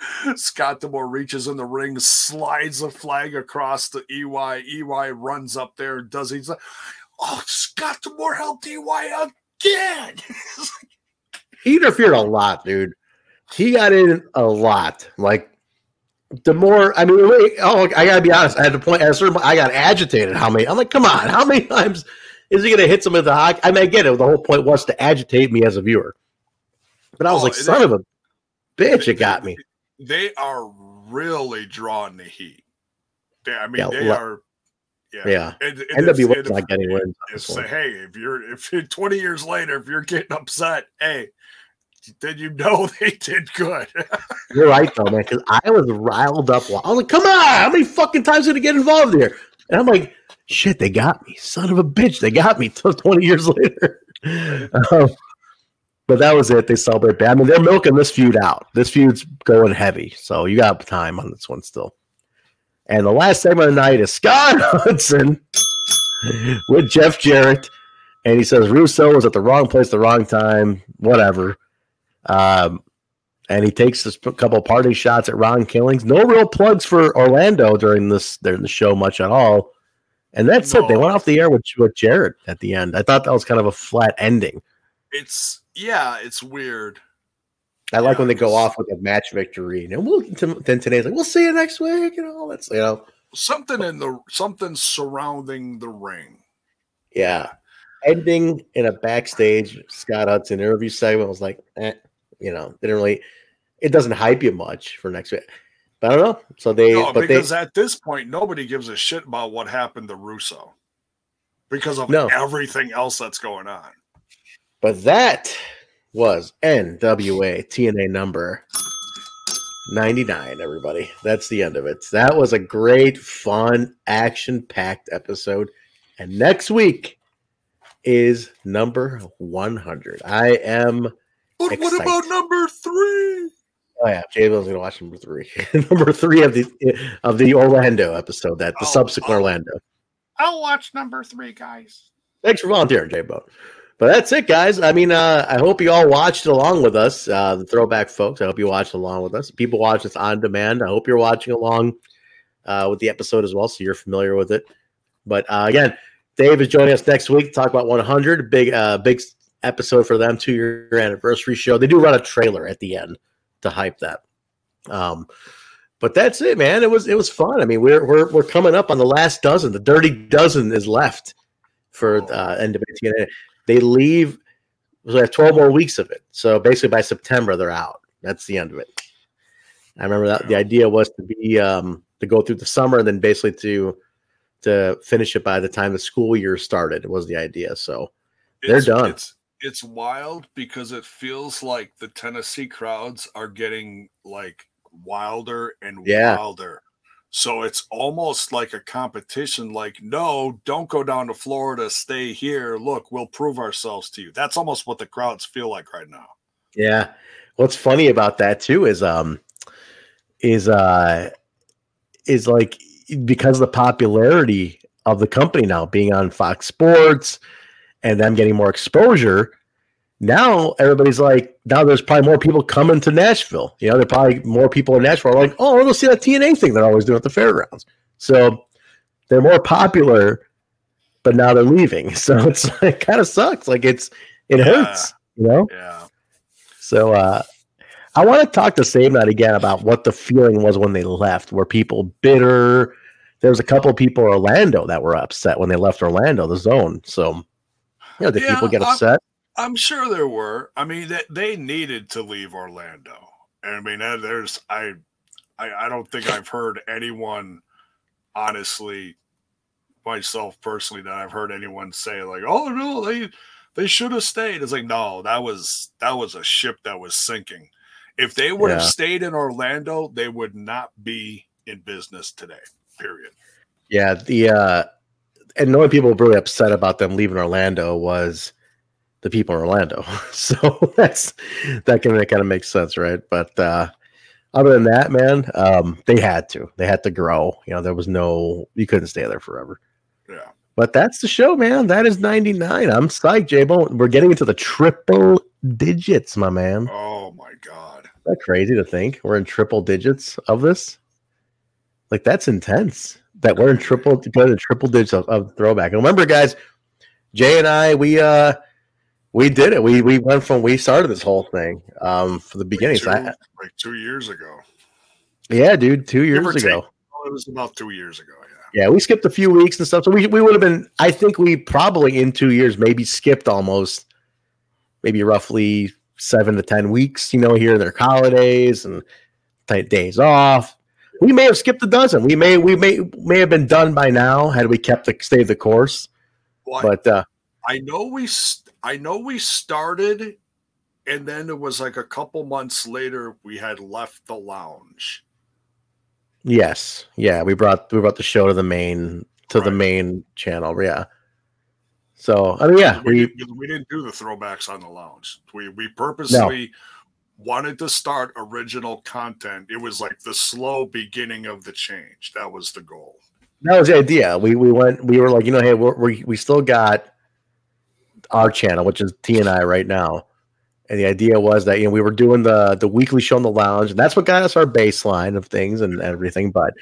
Scott D'Amore reaches in the ring, slides the flag across the EY. EY runs up there, does he's like, oh, Scott D'Amore helped DY again. he interfered a lot, dude. He got in a lot. Like the more, I mean, oh, I gotta be honest. I had to point at certain. I got agitated. How many? I'm like, come on. How many times is he gonna hit some of the hockey? I mean, I get it. The whole point was to agitate me as a viewer. But I was oh, like, son they, of a bitch, it got me. They are really drawing the heat. They, I mean, yeah, they are. Yeah, yeah. And NWA's not getting wins. Say, hey, if you're if 20 years later, if you're getting upset, hey, then you know they did good. You're right though, man. Because I was riled up. I was like, "Come on, how many fucking times did I get involved here?" And I'm like, "Shit, they got me, son of a bitch, they got me." Twenty years later, um, but that was it. They celebrate. I mean, they're milking this feud out. This feud's going heavy, so you got time on this one still. And the last segment of the night is Scott Hudson with Jeff Jarrett. And he says Russo was at the wrong place, the wrong time, whatever. Um, and he takes a couple party shots at Ron Killings. No real plugs for Orlando during this during the show much at all. And that's no. it. They went off the air with, with Jarrett at the end. I thought that was kind of a flat ending. It's yeah, it's weird. I like when they go off with a match victory. And we'll then today's like, we'll see you next week, you know. That's you know something in the something surrounding the ring. Yeah. Ending in a backstage Scott Hudson interview segment was like, eh you know, didn't really. It doesn't hype you much for next week. But I don't know. So they, no, but because they, at this point, nobody gives a shit about what happened to Russo because of no. everything else that's going on. But that was NWA TNA number 99, everybody. That's the end of it. That was a great, fun, action packed episode. And next week is number 100. I am but what about number three? Oh yeah, Jay Bill's gonna watch number three. number three of the of the Orlando episode, that the oh, subsequent. Orlando. I'll watch number three, guys. Thanks for volunteering, Bo. But that's it, guys. I mean, uh, I hope you all watched along with us, uh, the throwback folks. I hope you watched along with us. People watch this on demand. I hope you're watching along uh, with the episode as well, so you're familiar with it. But uh, again, Dave is joining us next week to talk about 100. Big, uh, big episode for them, two year anniversary show. They do run a trailer at the end to hype that. Um, but that's it, man. It was it was fun. I mean, we're we're we're coming up on the last dozen. The dirty dozen is left for uh, NWA. They leave. We have twelve more weeks of it. So basically, by September, they're out. That's the end of it. I remember that the idea was to be um, to go through the summer and then basically to to finish it by the time the school year started was the idea. So they're it's, done. It's, it's wild because it feels like the Tennessee crowds are getting like wilder and yeah. wilder. So it's almost like a competition like no, don't go down to Florida, stay here. Look, we'll prove ourselves to you. That's almost what the crowds feel like right now. Yeah. What's funny about that too is um is uh is like because the popularity of the company now being on Fox Sports and them getting more exposure. Now everybody's like, now there's probably more people coming to Nashville. You know, there probably more people in Nashville are like, oh, we'll see that TNA thing they're always doing at the fairgrounds. So they're more popular, but now they're leaving. So it's it kind of sucks. Like it's it hurts, you know? Yeah. So uh I want to talk to Save Night again about what the feeling was when they left. Were people bitter? There was a couple of people in Orlando that were upset when they left Orlando, the zone. So, you know, did Yeah, people get upset? I'm sure there were. I mean, they, they needed to leave Orlando. And I mean, uh, there's I, I I don't think I've heard anyone, honestly, myself personally, that I've heard anyone say like, "Oh no, they they should have stayed." It's like, no, that was that was a ship that was sinking. If they would have stayed in Orlando, they would not be in business today. Period. Yeah, the uh and the only people really upset about them leaving Orlando was the people in Orlando. So that's that can kind of make sense, right? But uh other than that, man, um, they had to. They had to grow. You know, there was no you couldn't stay there forever. Yeah. But that's the show, man. That is 99. I'm psyched, J Bone. We're getting into the triple digits, my man. Oh my god. Isn't that crazy to think we're in triple digits of this? Like that's intense. That we're in triple go to triple digits of, of throwback. And remember, guys, Jay and I, we uh we did it. We we went from we started this whole thing um from the beginning. Two, So I, like two years ago. yeah, dude, two years ago. take. Oh, it was about two years ago. Yeah. Yeah, we skipped a few weeks and stuff. So we, we would have been, I think we probably in two years maybe skipped almost maybe roughly seven to 10 weeks, you know, here their holidays and tight days off. We may have skipped a dozen. We may, we may, may have been done by now had we kept the stayed the course. Well, But uh, I know we st- I know we started and then it was like a couple months later we had left the lounge. yes, yeah, we brought, we brought the show to the main, to the main channel. Yeah. So, I mean, yeah, we, we, didn't, we didn't do the throwbacks on the lounge. We we purposely wanted to start original content. It was like the slow beginning of the change. That was the goal. that was the idea. We we went. We were like, you know, hey, we we still got our channel, which is T and I right now, and the idea was that you know we were doing the the weekly show in the lounge, and that's what got us our baseline of things and everything. But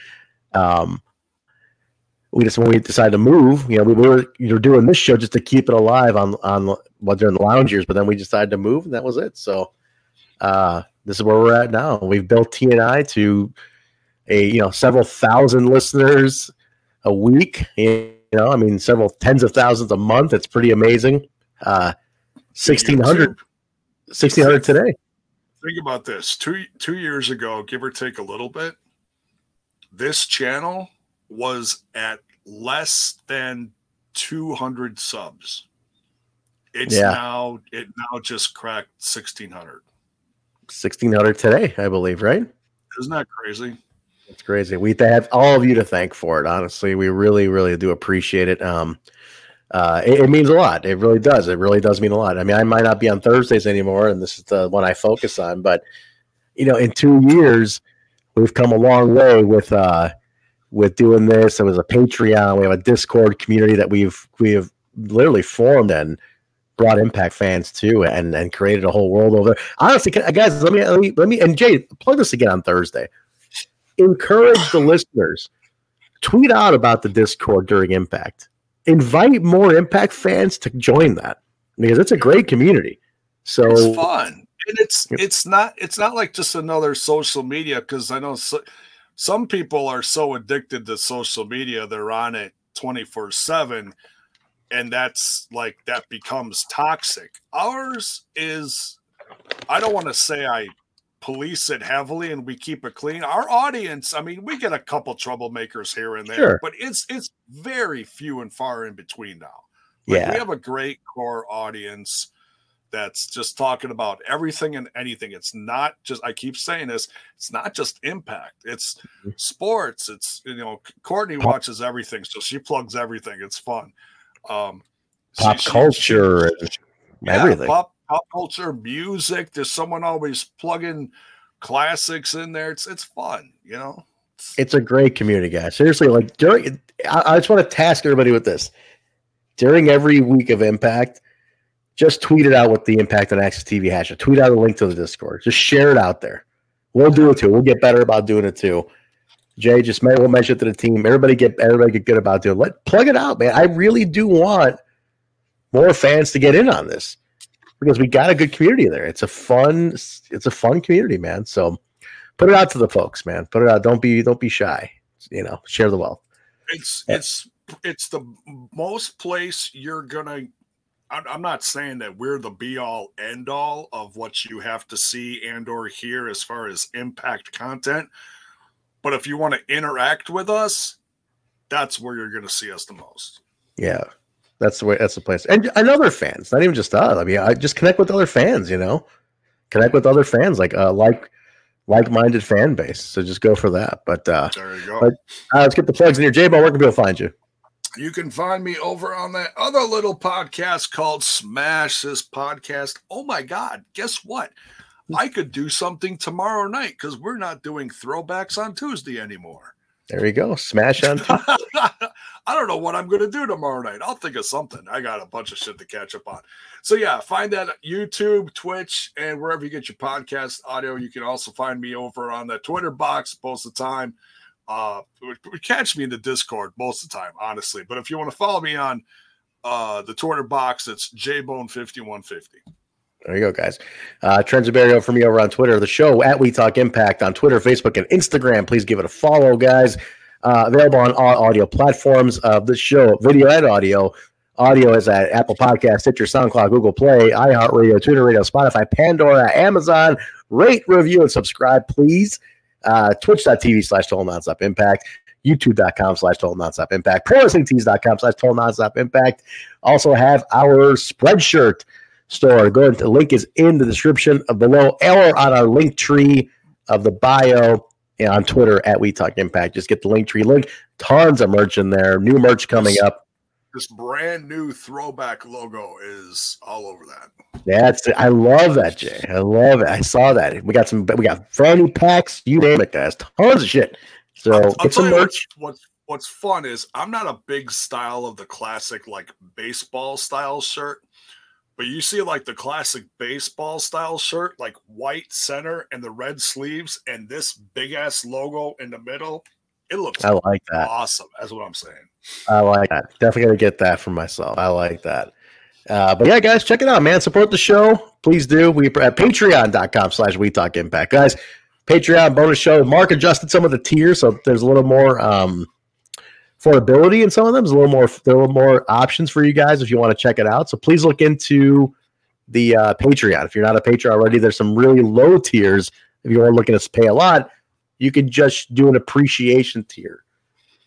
um, we just when we decided to move, you know, we were you know doing this show just to keep it alive on on what during the lounge years, but then we decided to move, and that was it. So uh, this is where we're at now. We've built T and I to a you know several thousand listeners a week. You know, I mean, several tens of thousands a month. It's pretty amazing. Uh, 1600, 1600 today. Think about this. Two two years ago, give or take a little bit, this channel was at less than 200 subs. It's Yeah. now it now just cracked 1600. 1600 today, I believe, right? Isn't that crazy? It's crazy. We have all of you to thank for it. Honestly, we really, really do appreciate it. Um, uh, it, it means a lot. It really does. It really does mean a lot. I mean, I might not be on Thursdays anymore, and this is the one I focus on. But you know, in two years, we've come a long way with uh, with doing this. There was a Patreon. We have a Discord community that we've we have literally formed and brought Impact fans to, and and created a whole world over. Honestly, guys, let me let me let me and Jay plug this again on Thursday encourage the listeners tweet out about the discord during impact invite more impact fans to join that because it's a great community. So it's fun. And it's it's not it's not like just another social media because i know so, some people are so addicted to social media they're on it 24 7 and that's like that becomes toxic. Ours is i don't want to say i police it heavily and we keep it clean our audience i mean we get a couple troublemakers here and there Sure. but it's it's very few and far in between now like, yeah we have a great core audience that's just talking about everything and anything. It's not just I keep saying this, it's not just impact, it's Mhm. sports. It's you know, Courtney watches everything, so she plugs everything. It's fun. Um pop she- culture she- and yeah, everything Pop pop culture, music. There's someone always plugging classics in there. It's it's fun, you know. it's a great community guys seriously like during I, I just want to task everybody with this. During every week of Impact, just tweet it out with the Impact on Access TV hashtag. Tweet out a link to the Discord. Just share it out there. We'll do it too. We'll get better about doing it too. Jay, just we'll mention it to the team. Everybody get everybody get good about doing. It. Let plug it out, man. I really do want more fans to get in on this because we got a good community there. It's a fun, it's a fun community, man. So put it out to the folks, man. Put it out. Don't be don't be shy. You know, share the wealth. It's it's it's the most place you're gonna. I'm not saying that we're the be all end all of what you have to see and or hear as far as impact content, but if you want to interact with us, that's where you're going to see us the most. Yeah, that's the way. That's the place. And, and other fans, not even just us. I mean, I just connect with other fans. You know, connect with other fans like uh, like like-minded fan base. So just go for that. But uh, there you go. But, uh, let's get the plugs in here. J-Bone, where can people find you? You can find me over on that other little podcast called Smash This Podcast. Oh my God, guess what? I could do something tomorrow night because we're not doing throwbacks on Tuesday anymore. There you go. Smash on. I don't know what I'm going to do tomorrow night. I'll think of something. I got a bunch of shit to catch up on. So yeah, find that YouTube, Twitch, and wherever you get your podcast audio. You can also find me over on the Twitter box most of the time. Uh, catch me in the Discord most of the time, honestly. But if you want to follow me on uh, the Twitter box, it's jbone5150. There you go, guys. Uh, Trent Ziberio for me over on Twitter. The show at We Talk Impact on Twitter, Facebook, and Instagram. Please give it a follow, guys. Uh, available on all audio platforms of the show, video and audio. Audio is at Apple Podcast, Stitcher, SoundCloud, Google Play, iHeartRadio, TuneIn Radio, Spotify, Pandora, Amazon. Rate, review, and subscribe, please. Uh, Twitch.tv slash Total Nonstop Impact. YouTube.com slash Total Nonstop Impact. ProWrestlingTees.com slash Total Nonstop Impact. Also have our Spreadshirt store. Go to the link is in the description of below or on our link tree of the bio and on Twitter at We Talk Impact. Just get the link tree link. Tons of merch in there. New merch coming up. This brand new throwback logo is all over that. That's it. I love that, Jay. I love it. I saw that. We got some. We got funny packs. You name it, guys. Tons of shit. So I'll, get some merch. What's, what's what's fun is I'm not a big style of the classic like baseball style shirt. But you see like the classic baseball style shirt, like white center and the red sleeves, and this big ass logo in the middle. It looks I like that. Awesome. That's what I'm saying. I like that. Definitely gonna get that for myself. I like that. Uh, but yeah, guys, check it out, man. Support the show. Please do. We at patreon.com slash we talk impact. Guys, Patreon bonus show. Mark adjusted some of the tiers, so there's a little more um affordability in some of them. There's a little more there are more options for you guys if you want to check it out. So please look into the uh, Patreon. If you're not a patron already, there's some really low tiers. If you are looking to pay a lot, you can just do an appreciation tier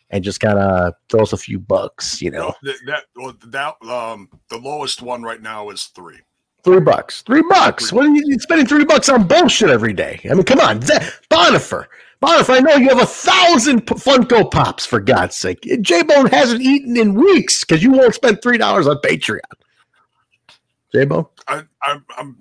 and just kind of throw us a few bucks. You know, that that um the lowest one right now is three. Three bucks. Three bucks. What are you spending three bucks on bullshit every day? I mean, come on, Bonifer. Bonifer, I know you have a thousand Funko Pops for God's sake. J Bone hasn't eaten in weeks because you won't spend three dollars on Patreon. J Bone, I, I'm I'm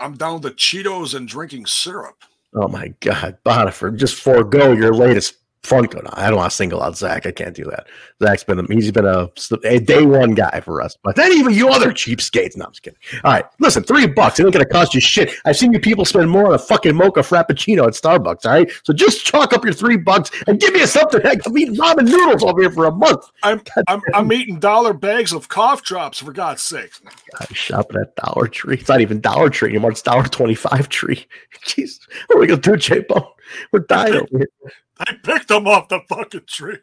I'm down to Cheetos and drinking syrup. Oh my God, Bonifer, just forego your latest Funko. No, I don't want to single out Zach. I can't do that. Zach's been a, he's been a, a day one guy for us. But then even you other cheapskates. No, I'm just kidding. All right, listen, three bucks. It ain't gonna cost you shit. I've seen you people spend more on a fucking mocha frappuccino at Starbucks. All right, so just chalk up your three bucks and give me something. I'm eating ramen noodles over here for a month. I'm I'm, I'm, eating dollar bags of cough drops for God's sake. I'm shopping at Dollar Tree. It's not even Dollar Tree anymore. It's Dollar Twenty Five Tree. Jeez, what are we gonna do, J Bone? We're dying over here. I picked them off the fucking tree.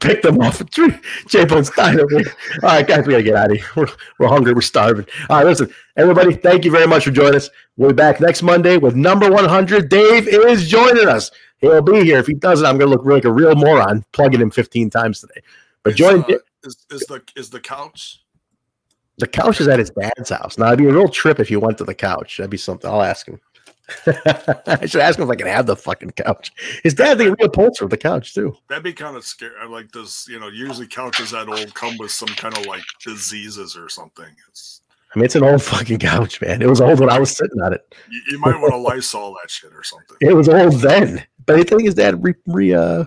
Pick them off the tree. J Bone's dying over here. All right, guys, we gotta get out of here. We're, we're hungry. We're starving. All right, listen, everybody. Thank you very much for joining us. We'll be back next Monday with number one hundred. Dave is joining us. He'll be here. If he doesn't, I'm gonna look like a real moron plugging him 15 times today. But join. Uh, is, is the is the couch? The couch is at his dad's house. Now it'd be a real trip if you went to the couch. That'd be something. I'll ask him. I should ask him if I can have the fucking couch. His dad the real upholster the couch too. That'd be kind of scary. Like does you know usually couches that old come with some kind of like diseases or something. It's I mean, it's an old fucking couch, man. It was old when I was sitting on it. You, you might want to Lysol that shit or something. It was old then, but I think his dad re, re uh,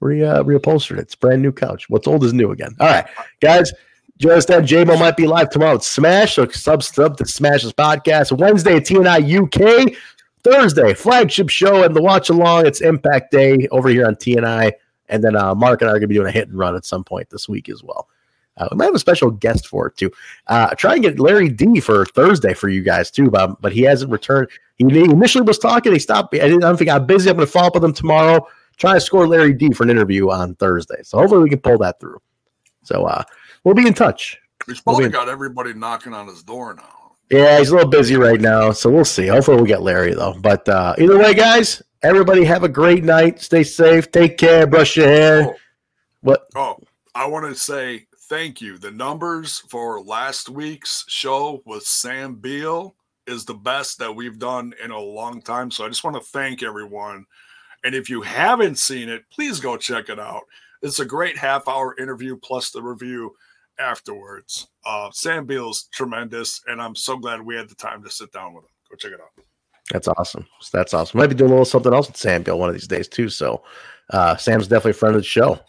re uh, reupholstered it. It's brand new couch. What's old is new again. All right, guys. Just that JMO might be live tomorrow Smash. So sub sub to Smash's podcast. Wednesday at TNI UK. Thursday, flagship show and the watch along. It's Impact Day over here on TNI. And then uh, Mark and I are going to be doing a hit and run at some point this week as well. Uh, we might have a special guest for it too. Uh, try and get Larry D for Thursday for you guys too, but, but he hasn't returned. He initially was talking. He stopped. I I don't think I got busy. I'm going to follow up with him tomorrow. Try to score Larry D for an interview on Thursday. So hopefully we can pull that through. So uh, we'll be in touch. He's probably We'll got everybody knocking on his door now. Yeah, he's a little busy right now, so we'll see. Hopefully, we'll get Larry though. But uh, either way, guys, everybody have a great night. Stay safe. Take care. Brush your hair. Oh, What? oh, I want to say thank you. The numbers for last week's show with Sam Beale is the best that we've done in a long time. So I just want to thank everyone. And if you haven't seen it, please go check it out. It's a great half hour interview plus the review afterwards. Uh, Sam Beale's tremendous, and I'm so glad we had the time to sit down with him. Go check it out. That's awesome. That's awesome. Might be doing a little something else with Sam Beale one of these days too. So, uh, Sam's definitely a friend of the show.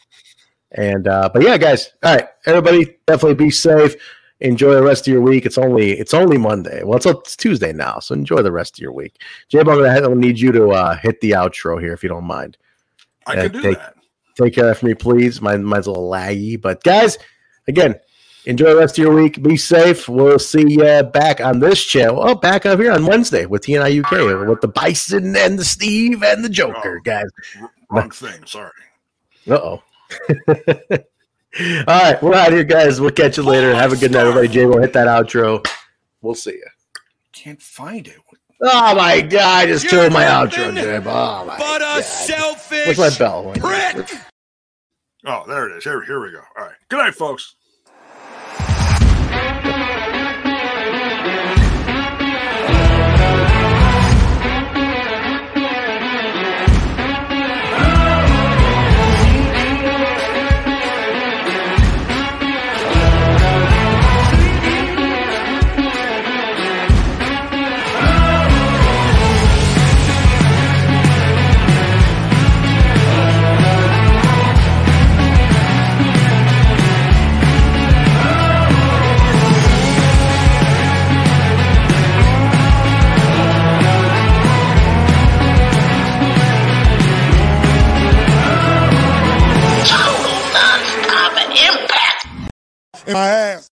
And uh, but yeah, guys. All right, everybody, definitely be safe. Enjoy the rest of your week. It's only it's only Monday. Well, it's, it's Tuesday now, so enjoy the rest of your week. Jay, I'm gonna need you to uh, hit the outro here if you don't mind. I can do take- that. take care of me, please. Mine, mine's a little laggy, but guys, again, enjoy the rest of your week. Be safe. We'll see you back on this channel. Oh, back up here on Wednesday with TNI UK with the Bison and the Steve and the Joker, Oh. guys. Wrong thing. Sorry. Uh oh. All right, we're out here, guys. We'll catch you later. Have a good night, everybody. Jay will hit that outro. We'll see you. Can't find it. Oh my god, I just You're killed my outro, Jay. Oh my but a god. selfish Where's my bell? prick. Oh, there it is. Here, here we go. All right. Good night, folks. In my ass.